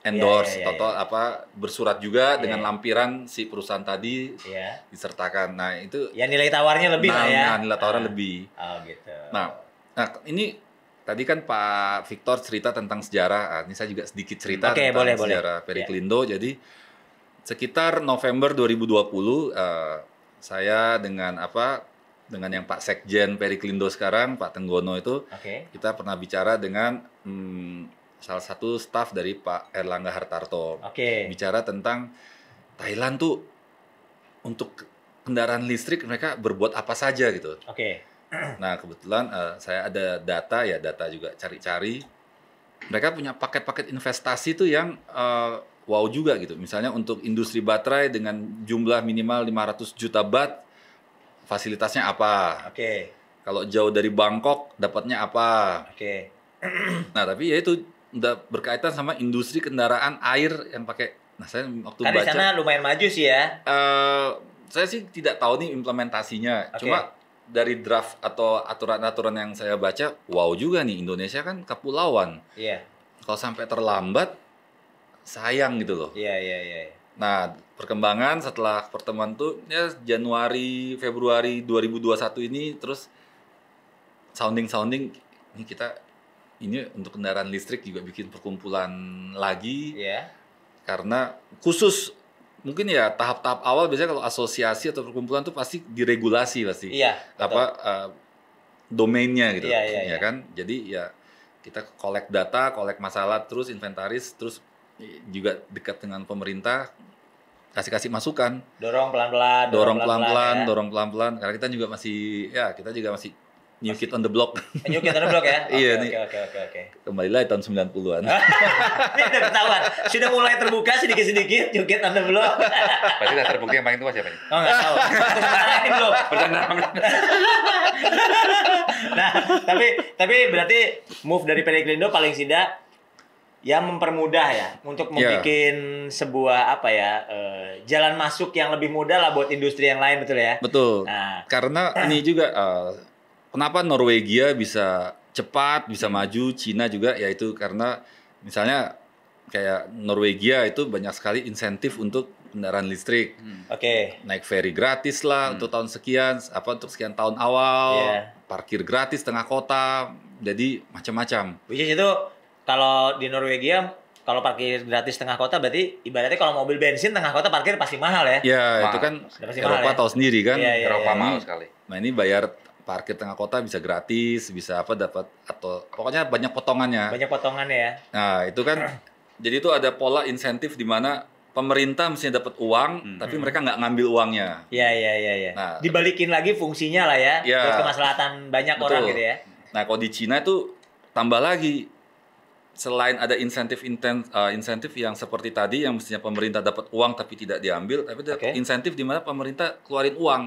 endorse Iya, iya, iya, atau apa bersurat juga Iya, dengan iya. lampiran si perusahaan tadi Ya. disertakan. Nah, itu Ya nilai tawarnya lebih nah, lah ya. nah, nilai tawaran Ah. lebih. Oh, gitu. Nah, nah ini tadi kan Pak Victor cerita tentang sejarah. Ah, ini saya juga sedikit cerita Oke, tentang boleh, boleh. sejarah Periklindo. Jadi sekitar November 2020 eh, saya dengan apa dengan yang Pak Sekjen Periklindo sekarang Pak Tenggono itu Oke. kita pernah bicara dengan hmm, salah satu staf dari Pak Erlangga Hartarto Oke. bicara tentang Thailand tuh untuk kendaraan listrik mereka berbuat apa saja gitu. Oke. Nah, kebetulan eh, saya ada data ya, data juga cari-cari. Mereka punya paket-paket investasi tuh yang eh, wow juga gitu. Misalnya untuk industri baterai dengan jumlah minimal 500 juta bat, fasilitasnya apa? Oke. Kalau jauh dari Bangkok, dapatnya apa? Oke. Nah, tapi ya itu udah berkaitan sama industri kendaraan air yang pakai. Nah, saya waktu di baca, sana lumayan maju sih ya. eh, saya sih tidak tahu nih implementasinya. Oke. Cuma dari draft atau aturan-aturan yang saya baca, wow juga nih Indonesia kan kepulauan. Iya. Kalau sampai terlambat, sayang gitu loh. Iya, iya, iya. Nah, perkembangan setelah pertemuan tuh ya Januari, Februari 2021 ini terus sounding-sounding ini kita ini untuk kendaraan listrik juga bikin perkumpulan lagi Iya. karena khusus mungkin ya tahap-tahap awal biasanya kalau asosiasi atau perkumpulan tuh pasti diregulasi pasti Iya. apa eh, domainnya gitu Iya, iya, ya iya. kan jadi ya kita collect data collect masalah terus inventaris terus juga dekat dengan pemerintah kasih kasih masukan Dorong pelan-pelan. dorong pelan-pelan ya. dorong pelan-pelan karena kita juga masih ya kita juga masih new kid on the block New Kid on the Block ya? Oke, Iya, oke, nih. Oke, oke, oke. kembali lagi tahun 90-an Ini udah ketahuan. Sudah mulai terbuka sedikit-sedikit New Kid on the Block. Berarti daftar bukti yang paling tua siapa nih? Oh, nggak tahu. Ini belum. Bercanda. Nah, tapi tapi berarti move dari Periklindo paling tidak ya mempermudah ya untuk Iya. membuat sebuah apa ya eh, jalan masuk yang lebih mudah lah buat industri yang lain betul ya. betul Nah, karena ini juga eh, kenapa Norwegia bisa cepat bisa maju Cina juga yaitu karena misalnya kayak Norwegia itu banyak sekali insentif untuk kendaraan listrik oke. naik ferry gratis lah untuk tahun sekian apa untuk sekian tahun awal Iya. parkir gratis tengah kota jadi macam-macam Which is itu kalau di Norwegia kalau parkir gratis tengah kota berarti ibaratnya kalau mobil bensin tengah kota parkir pasti mahal ya. ya Mahal. itu kan pasti Eropa mahal ya? tahu sendiri kan Iya, iya, Eropa iya. mahal sekali. nah ini bayar parkir tengah kota bisa gratis, bisa apa dapat atau pokoknya banyak potongannya. Banyak potongannya ya. Nah, itu kan jadi itu ada pola insentif di mana pemerintah mestinya dapat uang, Hmm. tapi mereka nggak ngambil uangnya. Iya, iya, iya, iya. Nah, Dibalikin lagi fungsinya lah ya, Iya. buat kemaslahatan banyak Betul. orang gitu ya. Nah, kalau di Cina itu tambah lagi selain ada insentif inten, eh, insentif yang seperti tadi yang mestinya pemerintah dapat uang tapi tidak diambil, tapi ada insentif di mana pemerintah keluarin uang.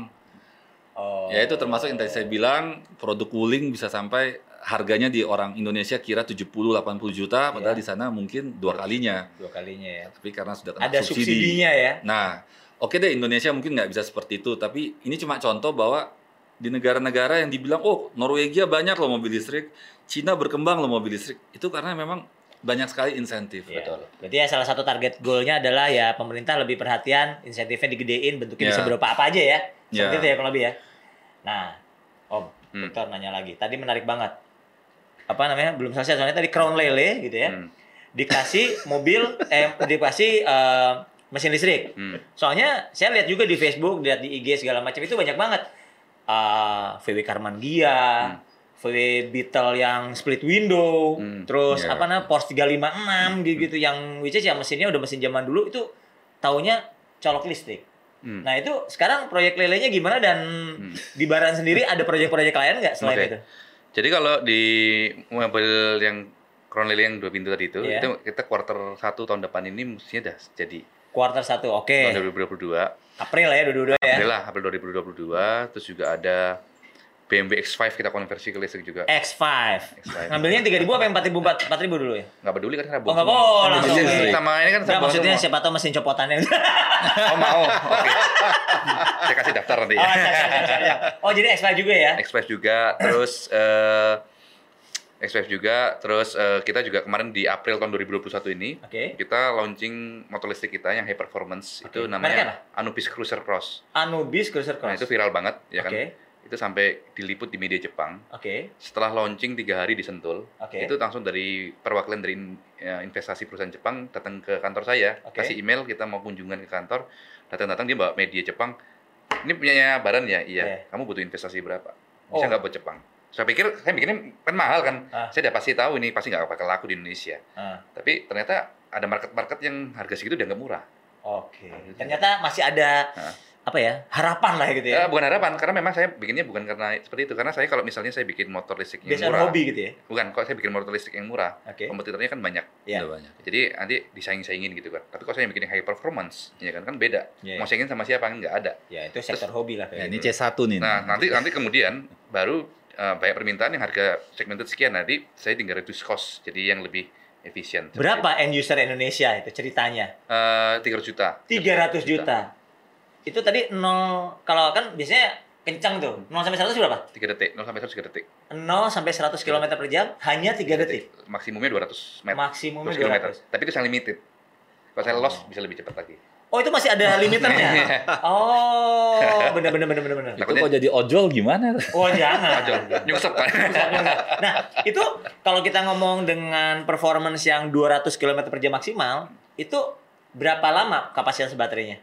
Oh. Ya itu termasuk yang tadi saya bilang produk wuling bisa sampai harganya di orang Indonesia kira 70 80 juta padahal Iya. di sana mungkin dua kalinya. dua kalinya ya. Tapi karena sudah kena Ada subsidi. subsidinya ya. Nah, oke deh Indonesia mungkin nggak bisa seperti itu, tapi ini cuma contoh bahwa di negara-negara yang dibilang oh Norwegia banyak loh mobil listrik, Cina berkembang loh mobil listrik, itu karena memang banyak sekali insentif. Iya. Berarti ya salah satu target goalnya adalah ya pemerintah lebih perhatian, insentifnya digedein, bentuknya Ya. bisa berupa apa aja ya. Seperti Ya. itu ya kurang lebih ya. Nah, Om, Hmm. Victor nanya lagi. Tadi menarik banget. Apa namanya? Belum selesai soalnya tadi crown lele gitu ya. Hmm. Dikasih mobil, eh dikasih eh, mesin listrik. Hmm. Soalnya saya lihat juga di Facebook, lihat di IG segala macam itu banyak banget. Ah, VW Karman Gia, VW Beetle yang split window, Hmm, terus iya. apa namanya Porsche 356 gitu, gitu yang which is yang mesinnya udah mesin zaman dulu itu taunya colok listrik. Hmm. Nah itu sekarang proyek lelenya gimana dan di Baran sendiri ada proyek-proyek lain nggak selain Oke. itu? Jadi kalau di mobil yang Crown Lily yang dua pintu tadi itu, Iya. itu kita quarter satu tahun depan ini mestinya udah jadi Kuartal satu, oke. tahun 2022. April lah ya, dua-dua ya. April lah, April 2022. Terus juga ada BMW X5 kita konversi ke listrik juga. X5. X5. Ngambilnya 3000 apa yang 4000 4000 dulu ya? Nggak peduli kan karena Oh, nggak mau, langsung. Listrik. sama ini kan Enggak sama maksudnya semua. siapa tahu mesin copotannya. Oh mau, oke. Saya kasih daftar nanti oh, ya. siap, siap, siap, siap. oh, jadi X5 juga ya? X5 juga, terus eh X5 juga, terus eh, kita juga kemarin di April tahun 2021 ini Oke. kita launching motor listrik kita yang high performance itu Oke. Mereknya namanya Anubis Cruiser Cross. Anubis Cruiser Nah Cross. itu viral banget ya kan. Oke. Itu sampai diliput di media Jepang. Oke. Setelah launching tiga hari di Sentul, Oke. itu langsung dari perwakilan dari ya, investasi perusahaan Jepang datang ke kantor saya, Oke. kasih email kita mau kunjungan ke kantor, datang-datang dia bawa media Jepang. Ini punyanya Baran ya, iya. Iya. Kamu butuh investasi berapa? Oh. Bisa nggak buat Jepang? Saya pikir, saya bikinnya kan mahal kan. Ah. Saya udah pasti tahu ini pasti nggak bakal laku di Indonesia. Ah, Tapi ternyata ada market-market yang harga segitu udah nggak murah. Oke. Ternyata masih ada Nah. apa ya? Harapan lah gitu Eh, ya. bukan harapan, karena memang saya bikinnya bukan karena seperti itu. Karena saya kalau misalnya saya bikin motor listrik yang Based on murah, hobi gitu ya. bukan, kalau saya bikin motor listrik yang murah, Oke. kompetitornya kan banyak. Udah banyak. Jadi nanti disaing-saingin gitu kan. Tapi kalau saya bikin yang high performance, ya kan kan beda. Iya, Mau saingin sama siapa kan nggak ada. Ya, itu sektor hobi lah Ya, kayak ini gitu. C1 nih. Nah nanti nanti kemudian baru eh, banyak permintaan yang harga segmented sekian. Nanti saya tinggal reduce cost, jadi yang lebih efisien. Berapa end user Indonesia itu ceritanya? Eh, 300 juta. 300 juta. Itu tadi 0 kalau kan biasanya kencang tuh. 0 sampai 100 berapa? 3 detik, 0 sampai 100 3 detik. 0 sampai 100 km per jam hanya 3 detik. Maksimumnya 200 meter. Maksimumnya 200 kilometer. 200. Tapi itu yang limited. Kalau saya loss bisa lebih cepat lagi. Oh, itu masih ada limiternya. oh, bener bener bener bener bener. Itu kok jadi ojol gimana? Oh, jangan. Aja, nyungsep kan. Nah, itu kalau kita ngomong dengan performance yang 200 km per jam maksimal, itu berapa lama kapasitas baterainya?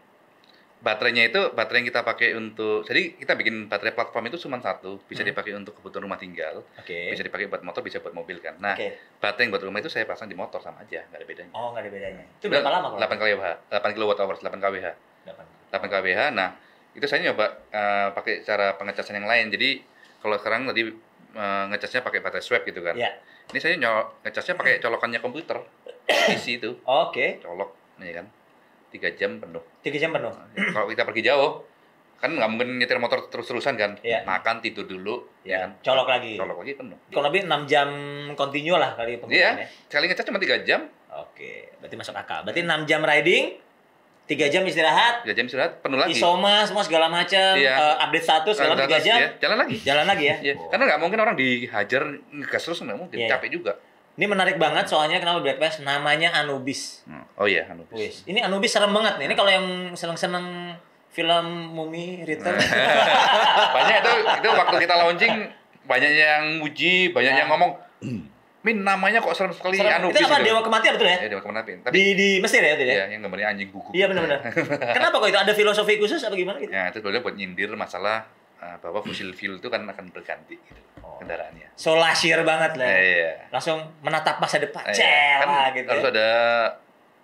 Baterainya itu baterai yang kita pakai untuk jadi kita bikin baterai platform itu cuma satu bisa Hmm. dipakai untuk kebutuhan rumah tinggal Oke. bisa dipakai buat motor bisa buat mobil kan nah Oke. baterai yang buat rumah itu saya pasang di motor sama aja nggak ada bedanya Oh, nggak ada bedanya. Itu berapa lama kalau? 8 kWh 8 kilowatt hour 8 kWh 8 kWh nah itu saya nyoba eh, pakai cara pengecasan yang lain jadi kalau sekarang tadi eh, ngecasnya pakai baterai swap gitu kan Ya. ini saya nyo ngecasnya pakai colokannya komputer isi itu Oke. colok ya kan tiga jam penuh Tiga jam penuh. kalau kita pergi jauh kan nggak mungkin nyetir motor terus-terusan kan Iya. makan tidur dulu Ya, kan colok lagi. colok lagi penuh Kurang lebih 6 jam continue lah kali penggunaannya. iya sekali ngecas cuma tiga jam Oke, berarti masuk akal. Berarti 6 jam riding, 3 jam istirahat, tiga jam istirahat penuh lagi isoma semua segala macam, Iya. eh, update status 3 terus, jam, ya, jalan lagi jalan lagi ya. Iya, karena nggak mungkin orang dihajar ngegas terus nggak mungkin Iya. capek juga Ini menarik banget soalnya kenapa Black Bass namanya Anubis. Hmm. oh iya anu Wis. Ini Anubis serem banget nih. Ini kalau yang seneng-seneng film Mumi Return. banyak itu itu waktu kita launching banyak yang muji banyak Nah. yang ngomong min namanya kok serem sekali Serem. Anubis itu apa gitu." Dewa Kematian betul ya? ya dewa ke mana tapi Di di Mesir ya itu ya? ya yang gambarnya anjing gugup Iya benar-benar. Kenapa kok itu ada filosofi khusus apa gimana gitu? ya itu sebenarnya buat nyindir masalah bahwa fossil fuel itu kan akan berganti gitu Oh. kendaraannya. So lasir banget lah. Eh, ya. iya. Langsung menatap masa depan. Eh, Cela kan gitu. harus ya. ada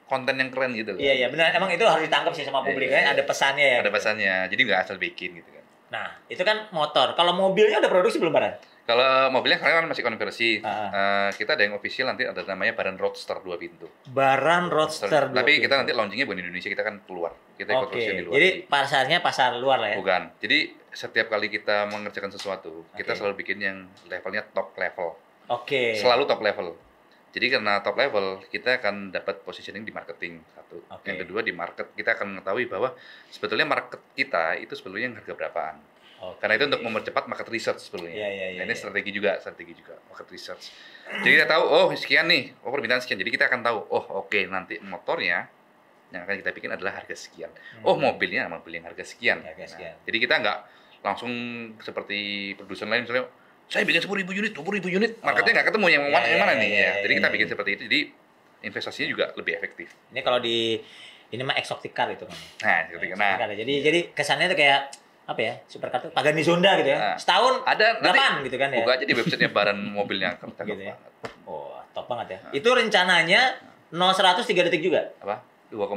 konten yang keren gitu. kan. Iya iya benar. Emang itu harus ditangkap sih sama publik Iya, kan. iya. Ada pesannya ya. Ada pesannya. Jadi nggak asal bikin gitu kan. Nah itu kan motor. Kalau mobilnya udah produksi belum Baran? Kalau mobilnya sekarang kan masih konversi. Ah. Eh, kita ada yang official nanti ada namanya Baran Roadster dua pintu. Baran Roadster. dua Tapi kita pintu. nanti launchingnya bukan di Indonesia, kita kan keluar. Kita ikut di luar. Jadi pasarnya pasar luar lah ya. Bukan. Jadi setiap kali kita mengerjakan sesuatu, kita Oke. selalu bikin yang levelnya top level. Oke. Selalu top level. Jadi karena top level, kita akan dapat positioning di marketing satu. Oke. Yang kedua di market kita akan mengetahui bahwa sebetulnya market kita itu sebetulnya yang harga berapaan. Oke. Karena itu untuk mempercepat market research sebetulnya. Iya, iya, iya, Nah, ini iya. strategi juga, strategi juga market research. Jadi kita tahu, oh sekian nih, oh permintaan sekian. Jadi kita akan tahu, oh oke nanti motornya yang akan kita bikin adalah harga sekian. Oh Hmm. mobilnya mobil yang harga sekian. Harga Nah, sekian. jadi kita nggak langsung seperti produsen lain misalnya saya bikin 10.000 unit, 20.000 unit, marketnya nggak ketemu yang Iya, mana, yang iya, mana nih. iya, ya. Jadi iya, kita iya. bikin seperti itu. Jadi investasinya juga lebih efektif. Ini kalau di ini mah exotic car itu kan. Nah, Exotic nah car ya. Jadi jadi kesannya tuh kayak apa ya? Supercar tuh Pagani Zonda gitu ya. Nah. Setahun ada delapan gitu kan ya. buka aja di websitenya Baran mobilnya cakep Gitu ya. banget. Oh, top banget ya. Itu rencananya 0 100 3 detik juga. Apa? 2,5.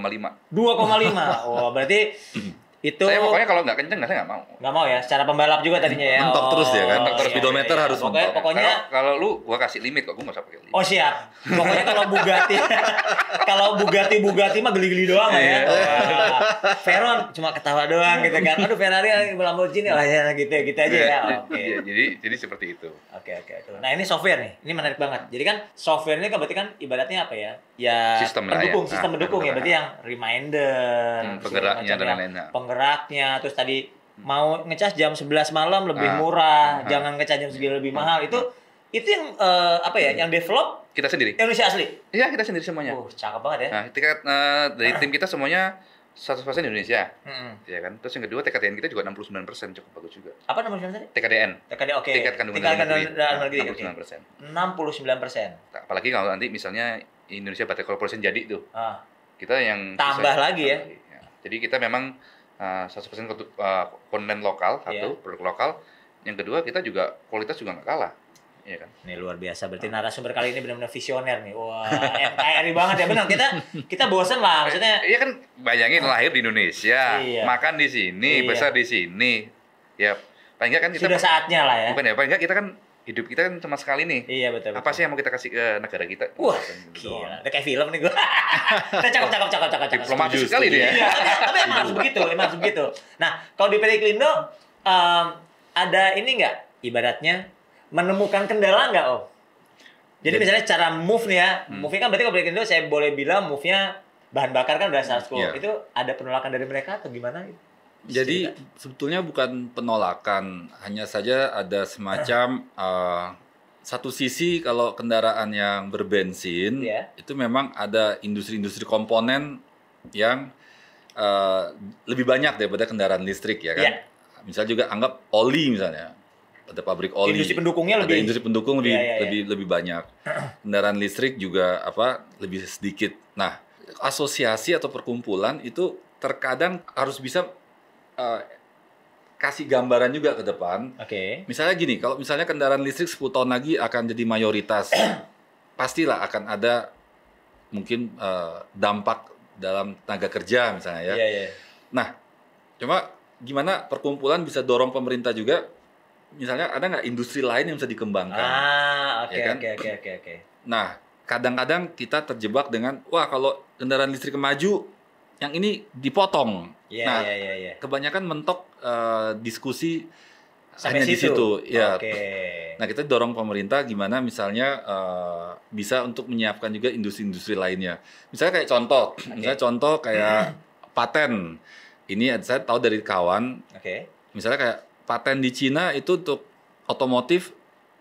2,5. Oh, berarti itu Saya pokoknya kalau nggak kenceng nggak saya nggak mau. nggak mau ya secara pembalap juga tadinya ya. Mentok terus ya kan? iya, Speedometer iya. harus pokoknya, mentok. pokoknya Kalau, kalau lu gua kasih limit kok, gua nggak usah pakai limit. Oh siap. Pokoknya kalau Bugatti kalau Bugatti Bugatti mah geli-geli doang lah ya. Iya. Wah, Veron cuma ketawa doang gitu kan. Aduh Ferrari Lamborghini lah ya gitu gitu aja ya. Iya, Oke. iya, jadi jadi seperti itu. Oke oke oke. Nah ini software nih, ini menarik banget. Jadi kan software ini kan berarti kan ibaratnya apa ya? Ya Sistem lah ya. pendukung, sistem Ah, pendukung ya. pendukung. Berarti yang reminder, Hmm, penggeraknya dan yang lain-lain. Penggeraknya, terus tadi mau ngecas jam 11 malam lebih Ah. murah, Ah. jangan ngecas jam segini lebih mahal. Itu itu yang eh, apa ya? Yang develop Kita sendiri. Indonesia asli. Iya, kita sendiri semuanya. Oh, cakep banget ya. Nah, tingkat eh, dari tim kita semuanya 100% Indonesia, Mm-mm. ya kan? Terus yang kedua TKDN kita juga 69% cukup bagus juga. Apa namanya tadi? TKDN, TKD oke. tingkat kandungan Tingkat dalam negeri, nah, negeri. oke. 69%. 69 persen. Nah, Apalagi kalau nanti misalnya Indonesia Battery Corporation jadi tuh, Ah, kita yang Tambah bisa- lagi ya? tambah lagi, ya. Jadi kita memang uh, 100% kontu- uh, konten lokal satu, Iya. produk lokal. Yang kedua kita juga kualitas juga nggak kalah. Iya kan? ini luar biasa. Berarti narasumber kali ini benar-benar visioner nih. Wah, NKRI banget ya. Benar kita kita bosen lah. Maksudnya Iya kan bayangin lahir di Indonesia, Iya. makan di sini, Iya. besar di sini. Ya paling nggak kan kita sudah saatnya lah ya. bukan ya, paling nggak kita kan hidup kita kan cuma sekali nih. Iya betul. Apa betul. sih yang mau kita kasih ke negara kita? Wah, Gitu gila. Udah kayak film nih gue. cakep, cakep, cakep, cakep, cakep. Diplomatis sekali setuju. dia. Iya, tapi, emang harus begitu, emang harus begitu. Nah, kalau di PT Klindo, em, ada ini nggak, ibaratnya menemukan kendala nggak, Om? Jadi Jadi- misalnya cara move nih ya, Hmm. move kan berarti kalau PT Klindo saya boleh bilang move-nya bahan bakar kan udah status quo. Iya. Itu ada penolakan dari mereka atau gimana? Jadi sebetulnya bukan penolakan, hanya saja ada semacam eh, satu sisi kalau kendaraan yang berbensin Iya. itu memang ada industri-industri komponen yang eh, lebih banyak daripada kendaraan listrik ya kan. Iya. Misalnya juga anggap oli misalnya, ada pabrik oli. Industri pendukungnya ada lebih industri pendukung lebih Iya, iya, iya. lebih lebih banyak. Kendaraan listrik juga apa lebih sedikit. Nah, asosiasi atau perkumpulan itu terkadang harus bisa eh, kasih gambaran juga ke depan. Oke. Misalnya gini, kalau misalnya kendaraan listrik 10 tahun lagi akan jadi mayoritas, pastilah akan ada mungkin eh, dampak dalam tenaga kerja misalnya ya. Iya, iya. Nah, cuma gimana perkumpulan bisa dorong pemerintah juga, misalnya ada nggak industri lain yang bisa dikembangkan? Ah, oke, Ya kan? oke, oke, oke, oke. Nah, kadang-kadang kita terjebak dengan, wah kalau kendaraan listrik maju, yang ini dipotong. Iya, nah, iya, iya, iya. kebanyakan mentok eh, diskusi Sampai hanya di situ. Ya. Oke. Nah, kita dorong pemerintah gimana misalnya eh, bisa untuk menyiapkan juga industri-industri lainnya. Misalnya kayak contoh, misalnya contoh kayak paten. Ini saya tahu dari kawan, Oke. misalnya kayak paten di Cina itu untuk otomotif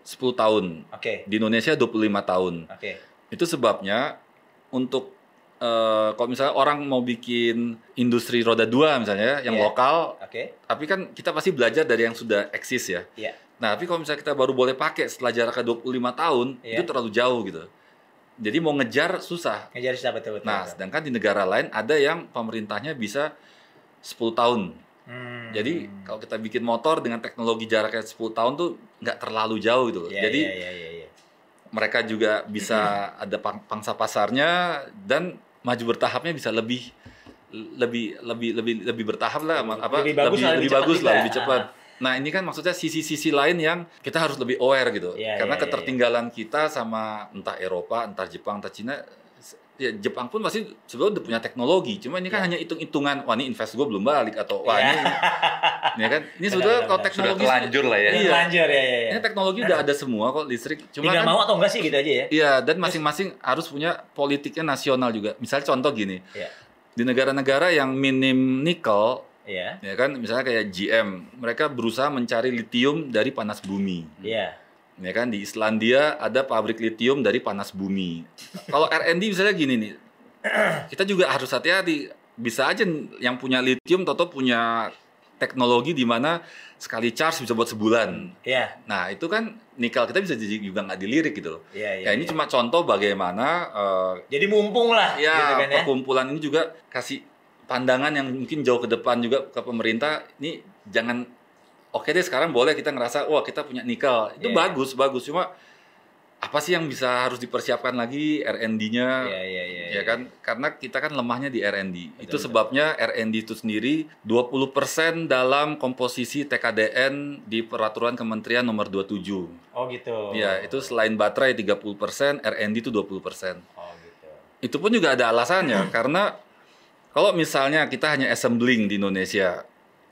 10 tahun. Oke. Di Indonesia 25 tahun. Oke. Itu sebabnya untuk eh, kalau misalnya orang mau bikin industri roda dua misalnya yang Iya. lokal, Oke. tapi kan kita pasti belajar dari yang sudah eksis ya. Iya. Nah, tapi kalau misalnya kita baru boleh pakai setelah jaraknya 25 tahun, Iya. itu terlalu jauh gitu. Jadi mau ngejar susah. Ngejar susah betul betul. Nah, betul. sedangkan di negara lain ada yang pemerintahnya bisa 10 tahun. Hmm. Jadi kalau kita bikin motor dengan teknologi jaraknya 10 tahun tuh nggak terlalu jauh gitu loh. Iya, Jadi iya, iya, iya, iya. mereka juga bisa ada pang- pangsa pasarnya dan maju bertahapnya bisa lebih lebih lebih lebih lebih bertahap lah apa Lebih bagus lah, lebih lebih cepat bagus lah lebih cepat. Ah. Nah ini kan maksudnya sisi-sisi lain yang kita harus lebih aware gitu Iya, karena iya, ketertinggalan kita sama entah Eropa, entah Jepang, entah Cina ya Jepang pun pasti sebetulnya udah punya teknologi cuma ini kan Iya. hanya hitung-hitungan wah ini invest gue belum balik atau wah Iya. ini ya kan ini sebetulnya Benar, kalau benar. Sudah teknologi telanjur lah ya. Iya. Lanjut ya, ya, ya. ini teknologi udah ada semua kok listrik cuma Tinggal kan mau atau enggak sih gitu aja ya. Iya, dan masing-masing harus punya politiknya nasional juga. Misalnya contoh gini, Iya. di negara-negara yang minim nikel, Iya. ya kan, misalnya kayak GM, mereka berusaha mencari litium dari panas bumi. Iya. Ya kan, di Islandia ada pabrik litium dari panas bumi. Kalau R&D misalnya gini nih, kita juga harus hati-hati. Bisa aja yang punya litium, toto punya teknologi di mana sekali charge bisa buat sebulan. Iya. Nah, itu kan nikel kita bisa jadi juga nggak dilirik gitu loh. Iya, iya. Ya ini iya. cuma contoh bagaimana eh, jadi mumpung lah ya gitu kan ya. perkumpulan ini juga kasih pandangan yang mungkin jauh ke depan juga ke pemerintah. Ini jangan oke deh sekarang boleh kita ngerasa wah kita punya nikel itu Iya. bagus bagus cuma apa sih yang bisa harus dipersiapkan lagi R&D-nya Iya, iya, iya. ya kan karena kita kan lemahnya di R&D itu sebabnya R&D itu sendiri 20% dalam komposisi TKDN di peraturan Kementerian nomor 27 Oh gitu. Ya, itu selain baterai 30%, R&D itu 20%. Oh gitu. Itu pun juga ada alasannya karena kalau misalnya kita hanya assembling di Indonesia,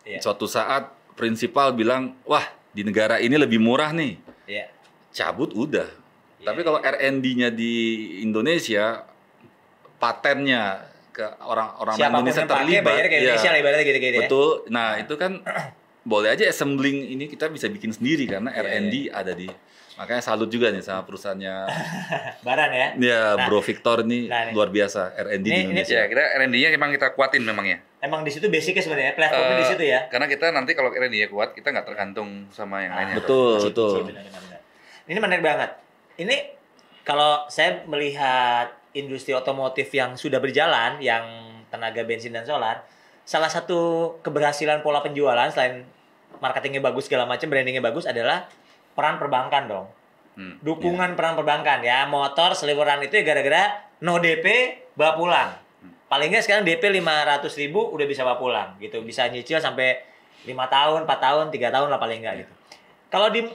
Iya. suatu saat prinsipal bilang, "Wah, di negara ini lebih murah nih." Iya. Cabut udah. Iya, Tapi kalau R&D-nya di Indonesia patennya ke orang-orang Indonesia yang pakai terlibat. bayar ke Iya. Indonesia ibaratnya gitu gitu ya. Betul. Nah, itu kan boleh aja assembling ini kita bisa bikin sendiri karena Iya, R&D ada di makanya salut juga nih sama perusahaannya Baran ya. ya Nah, Bro Victor ini nah, nih. luar biasa R&D di Ini- ini- Indonesia. Ya, kita R&D-nya memang kita kuatin memang ya. Emang di situ basicnya sebenarnya platformnya di Eh, situ ya. Karena kita nanti kalau R&D-nya kuat, kita nggak tergantung sama yang Ah, lainnya. Betul, Cip, betul. cip, benar, benar, benar. Ini menarik banget. Ini kalau saya melihat industri otomotif yang sudah berjalan, yang tenaga bensin dan solar, salah satu keberhasilan pola penjualan selain marketingnya bagus segala macam, brandingnya bagus adalah peran perbankan dong. Hmm. Dukungan peran perbankan ya, motor seliweran itu ya gara-gara no DP bawa pulang. Paling nggak sekarang DP 500 ribu udah bisa bawa pulang gitu, bisa nyicil sampai lima tahun, 4 tahun, tiga tahun lah paling nggak gitu. Kalau di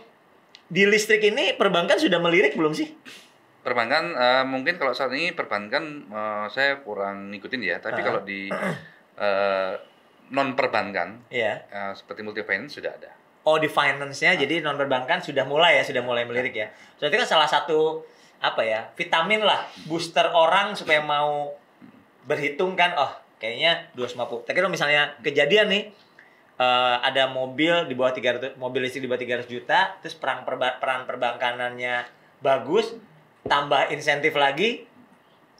di listrik ini perbankan sudah melirik belum sih? Perbankan eh, mungkin kalau saat ini perbankan eh, saya kurang ngikutin ya, tapi Ah. kalau di non perbankan Iya. seperti multi finance sudah ada. Oh di finance-nya jadi non perbankan sudah mulai ya, sudah mulai melirik ya. Berarti kan salah satu apa ya vitamin lah booster orang supaya mau berhitung kan, oh kayaknya 250. Tapi kalau misalnya kejadian nih eh, ada mobil di bawah 300 mobil listrik di bawah 300 juta, terus perang perba- peran perbankanannya bagus, tambah insentif lagi,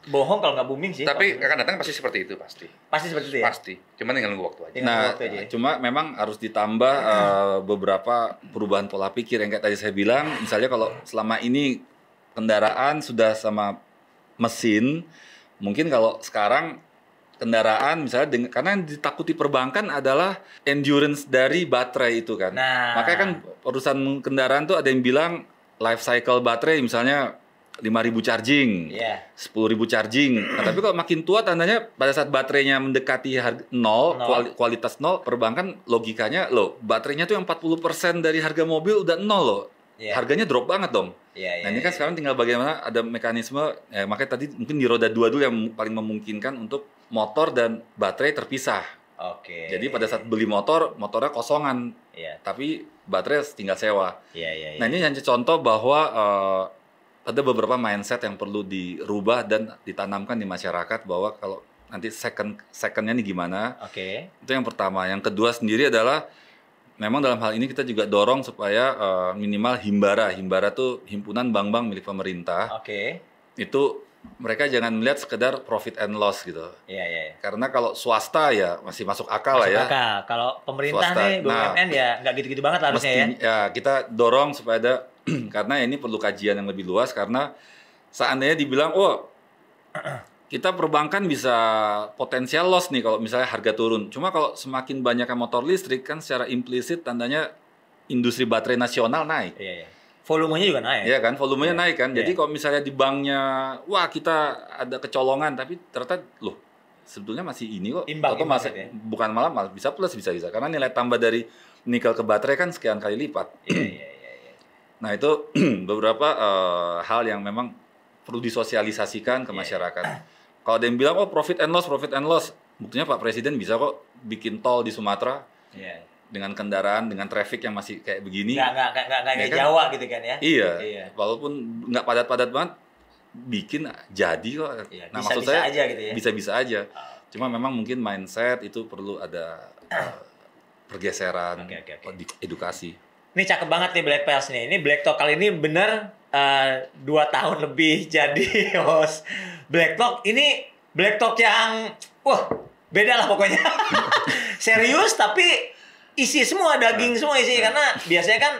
bohong kalau nggak booming sih. Tapi akan datang pasti seperti itu pasti. pasti seperti itu ya. Pasti. Cuman tinggal nunggu waktu aja. Nah, waktu aja cuma memang harus ditambah eh, beberapa perubahan pola pikir yang kayak tadi saya bilang, misalnya kalau selama ini kendaraan sudah sama mesin, mungkin kalau sekarang kendaraan misalnya dengan, karena yang ditakuti perbankan adalah endurance dari baterai itu kan. Nah. Makanya kan perusahaan kendaraan tuh ada yang bilang life cycle baterai misalnya 5000 charging. Iya. 10.000 charging. Nah, tapi kalau makin tua tandanya pada saat baterainya mendekati harga nol, Nol. kuali- kualitas nol, perbankan logikanya loh, baterainya tuh yang 40% dari harga mobil udah nol loh. Iya. Harganya drop banget dong. Iya, iya, Nah, ini kan iya. sekarang tinggal bagaimana ada mekanisme eh, makanya tadi mungkin di roda dua dulu yang paling memungkinkan untuk motor dan baterai terpisah. Oke. Jadi pada saat beli motor, motornya kosongan, Iya, tapi baterai tinggal sewa. iya, iya. iya. Nah ini hanya contoh bahwa eh, ada beberapa mindset yang perlu dirubah dan ditanamkan di masyarakat bahwa kalau nanti second secondnya nih gimana Oke. itu yang pertama. Yang kedua sendiri adalah memang dalam hal ini kita juga dorong supaya eh, minimal himbara himbara tuh himpunan bank-bank milik pemerintah Oke. itu mereka jangan melihat sekedar profit and loss gitu. Iya, iya. iya. Karena kalau swasta ya masih masuk akal Masuk lah ya. akal. Kalau pemerintah Swasta. nih, Nah. BUMN ya nggak gitu-gitu banget lah harusnya ya. Mesti- ya kita dorong supaya ada karena ini perlu kajian yang lebih luas karena seandainya dibilang oh kita perbankan bisa potensial loss nih kalau misalnya harga turun. Cuma kalau semakin banyaknya motor listrik kan secara implisit tandanya industri baterai nasional naik. Iya, iya. Volumenya juga naik. Iya kan, volumenya Iya. naik kan. Jadi Iya. kalau misalnya di banknya, wah kita ada kecolongan, tapi ternyata loh sebetulnya masih ini kok. Imbang, Atau masih- gitu ya. bukan malah malah bisa plus bisa bisa karena nilai tambah dari nikel ke baterai kan sekian kali lipat. Iya, iya, iya. Nah itu beberapa eh, hal yang memang perlu disosialisasikan ke Iya. masyarakat. Kalau ada yang bilang oh profit and loss, profit and loss, buktinya Pak Presiden bisa kok bikin tol di Sumatera Iya. dengan kendaraan dengan traffic yang masih kayak begini. Nggak, nggak, nggak, nggak, nggak Ya kayak kan? Jawa gitu kan ya. Iya, Iya. walaupun nggak padat-padat banget, bikin jadi kok. Iya, nah bisa- maksud bisa saya aja gitu ya. bisa-bisa aja. Ah. Cuma memang mungkin mindset itu perlu ada eh, pergeseran, oke, oke. di- edukasi. Ini cakep banget nih Black Pals nih. Ini Black Talk kali ini bener eh, dua tahun lebih jadi host Black Talk. Ini Black Talk yang wah beda lah pokoknya. Serius tapi isi semua daging semua isi karena biasanya kan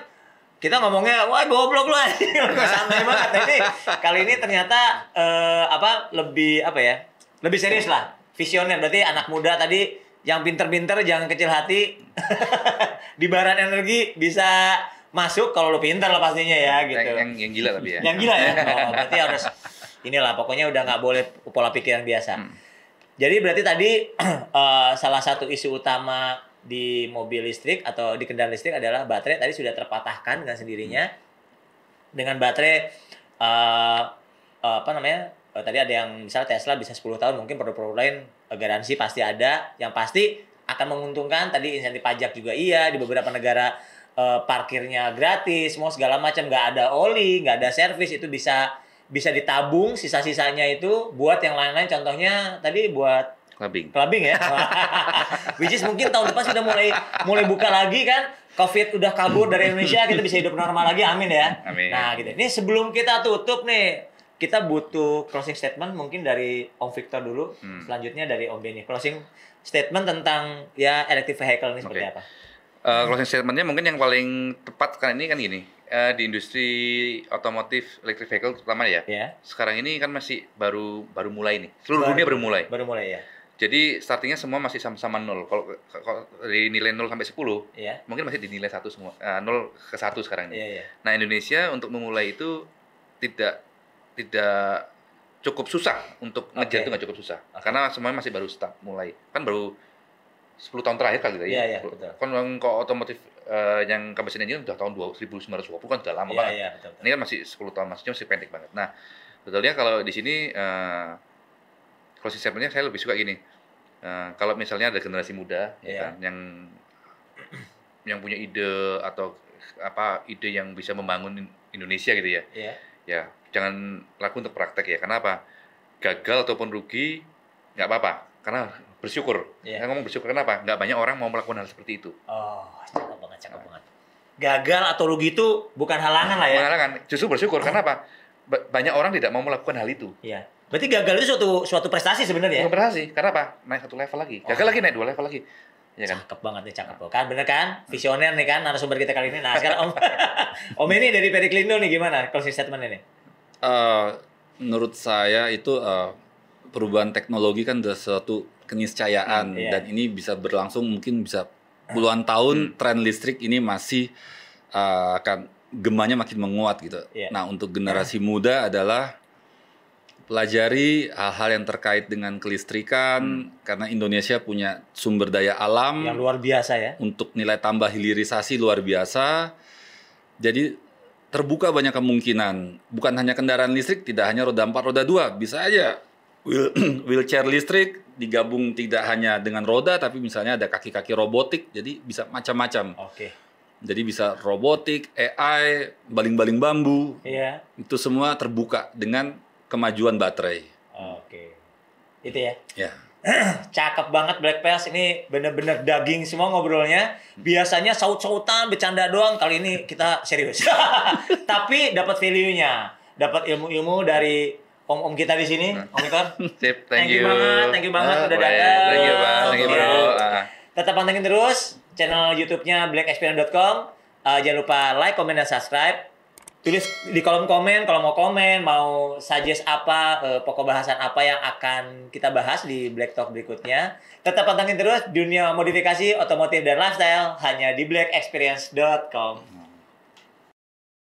kita ngomongnya wah goblok lu santai banget. Nah, ini kali ini ternyata eh, apa lebih apa ya? Lebih serius lah. Visioner berarti anak muda tadi yang pinter-pinter jangan kecil hati. di barat energi bisa masuk kalau lu pinter lah pastinya ya gitu. Yang, yang, yang gila tapi ya. Yang gila ya. Oh, berarti harus inilah pokoknya udah nggak boleh pola pikir yang biasa. Hmm. Jadi berarti tadi eh, salah satu isu utama di mobil listrik atau di kendaraan listrik adalah baterai tadi sudah terpatahkan dengan sendirinya dengan baterai eh, eh, apa namanya eh, tadi ada yang misalnya Tesla bisa 10 tahun mungkin produk-produk lain eh, garansi pasti ada yang pasti akan menguntungkan tadi insentif pajak juga iya di beberapa negara eh, parkirnya gratis semua segala macam nggak ada oli nggak ada servis itu bisa bisa ditabung sisa-sisanya itu buat yang lain-lain contohnya tadi buat Clubbing. clubbing ya. Which is mungkin tahun depan sudah mulai mulai buka lagi kan. Covid udah kabur dari Indonesia, kita bisa hidup normal lagi. Amin ya. Amin. Nah, gitu. Ini sebelum kita tutup nih, kita butuh closing statement mungkin dari Om Victor dulu. Hmm. Selanjutnya dari Om Benny. Closing statement tentang ya electric vehicle ini seperti apa? Eh, closing statementnya mungkin yang paling tepat sekarang ini kan gini. Eh, di industri otomotif electric vehicle terutama ya. Ya, Sekarang ini kan masih baru baru mulai nih. Seluruh Baru. dunia baru mulai. baru mulai ya. Jadi startingnya semua masih sama-sama nol. Kalau dari nilai 0 sampai 10, Iya. mungkin masih dinilai satu semua. 0 ke 1 sekarang ini. Iya, iya. Nah, Indonesia untuk memulai itu tidak tidak cukup susah untuk ngejar itu nggak cukup susah. Oke. Karena semuanya masih baru start mulai. Kan baru 10 tahun terakhir kali Iya, ya. iya, betul. Kan otomotif eh, yang combustion engine udah tahun 1920 kan udah lama Iya, banget. iya, betul. betul. Ini kan masih 10 tahun, maksudnya masih pendek banget. Nah, betulnya kalau di sini eh closing statement-nya saya lebih suka gini. Eh, kalau misalnya ada generasi muda ya Iya. kan, yang yang punya ide atau apa ide yang bisa membangun Indonesia gitu ya. Iya. Ya, jangan laku untuk praktek ya. Kenapa? Gagal ataupun rugi nggak apa-apa. Karena bersyukur. Iya. Saya ngomong bersyukur kenapa? Nggak banyak orang mau melakukan hal seperti itu. Oh, cakep banget, cakep banget. Gagal atau rugi itu bukan halangan lah ya. Menghalangan. Justru bersyukur. Kenapa? Ba- banyak orang tidak mau melakukan hal itu. Iya. Berarti gagal itu suatu suatu prestasi sebenarnya. ya? Bukan berhasil. Karena apa? Naik satu level lagi. Gagal Oh. lagi naik dua level lagi. Ya kan? Cakep banget nih, cakep. Kan bener kan? Visioner nih kan narasumber kita kali ini. Nah, sekarang Om Om ini dari Periklindo nih gimana closing statement ini? Eh, menurut saya itu eh, perubahan teknologi kan udah suatu keniscayaan Hmm, iya. dan ini bisa berlangsung mungkin bisa puluhan tahun tren listrik ini masih eh, akan gemanya makin menguat gitu. Iya. Nah untuk generasi muda adalah pelajari hal-hal yang terkait dengan kelistrikan karena Indonesia punya sumber daya alam Yang luar biasa ya. untuk nilai tambah hilirisasi luar biasa. Jadi terbuka banyak kemungkinan. Bukan hanya kendaraan listrik, tidak hanya roda 4, roda 2. Bisa aja wheel- wheelchair listrik digabung tidak hanya dengan roda, tapi misalnya ada kaki-kaki robotik, jadi bisa macam-macam. Oke. Jadi bisa robotik, AI, baling-baling bambu, Iya. itu semua terbuka dengan kemajuan baterai. Oke. Itu ya. Ya. Cakep banget Black Pals ini bener-bener daging semua ngobrolnya. Biasanya saut-sautan, bercanda doang. Kali ini kita serius. Tapi dapat value-nya, dapat ilmu-ilmu dari om-om kita di sini, Om Victor. Sip, Thank thank, you you. banget, thank you banget Ah, udah datang. Thank you, Bang. Thank you. Bro. Ah. Tetap pantengin terus channel YouTube-nya blackexperience.com. Eh, jangan lupa like, comment, dan subscribe. Tulis di kolom komen kalau mau komen, mau suggest apa, eh, pokok bahasan apa yang akan kita bahas di Black Talk berikutnya. Tetap pantengin terus dunia modifikasi otomotif dan lifestyle hanya di blackexperience.com.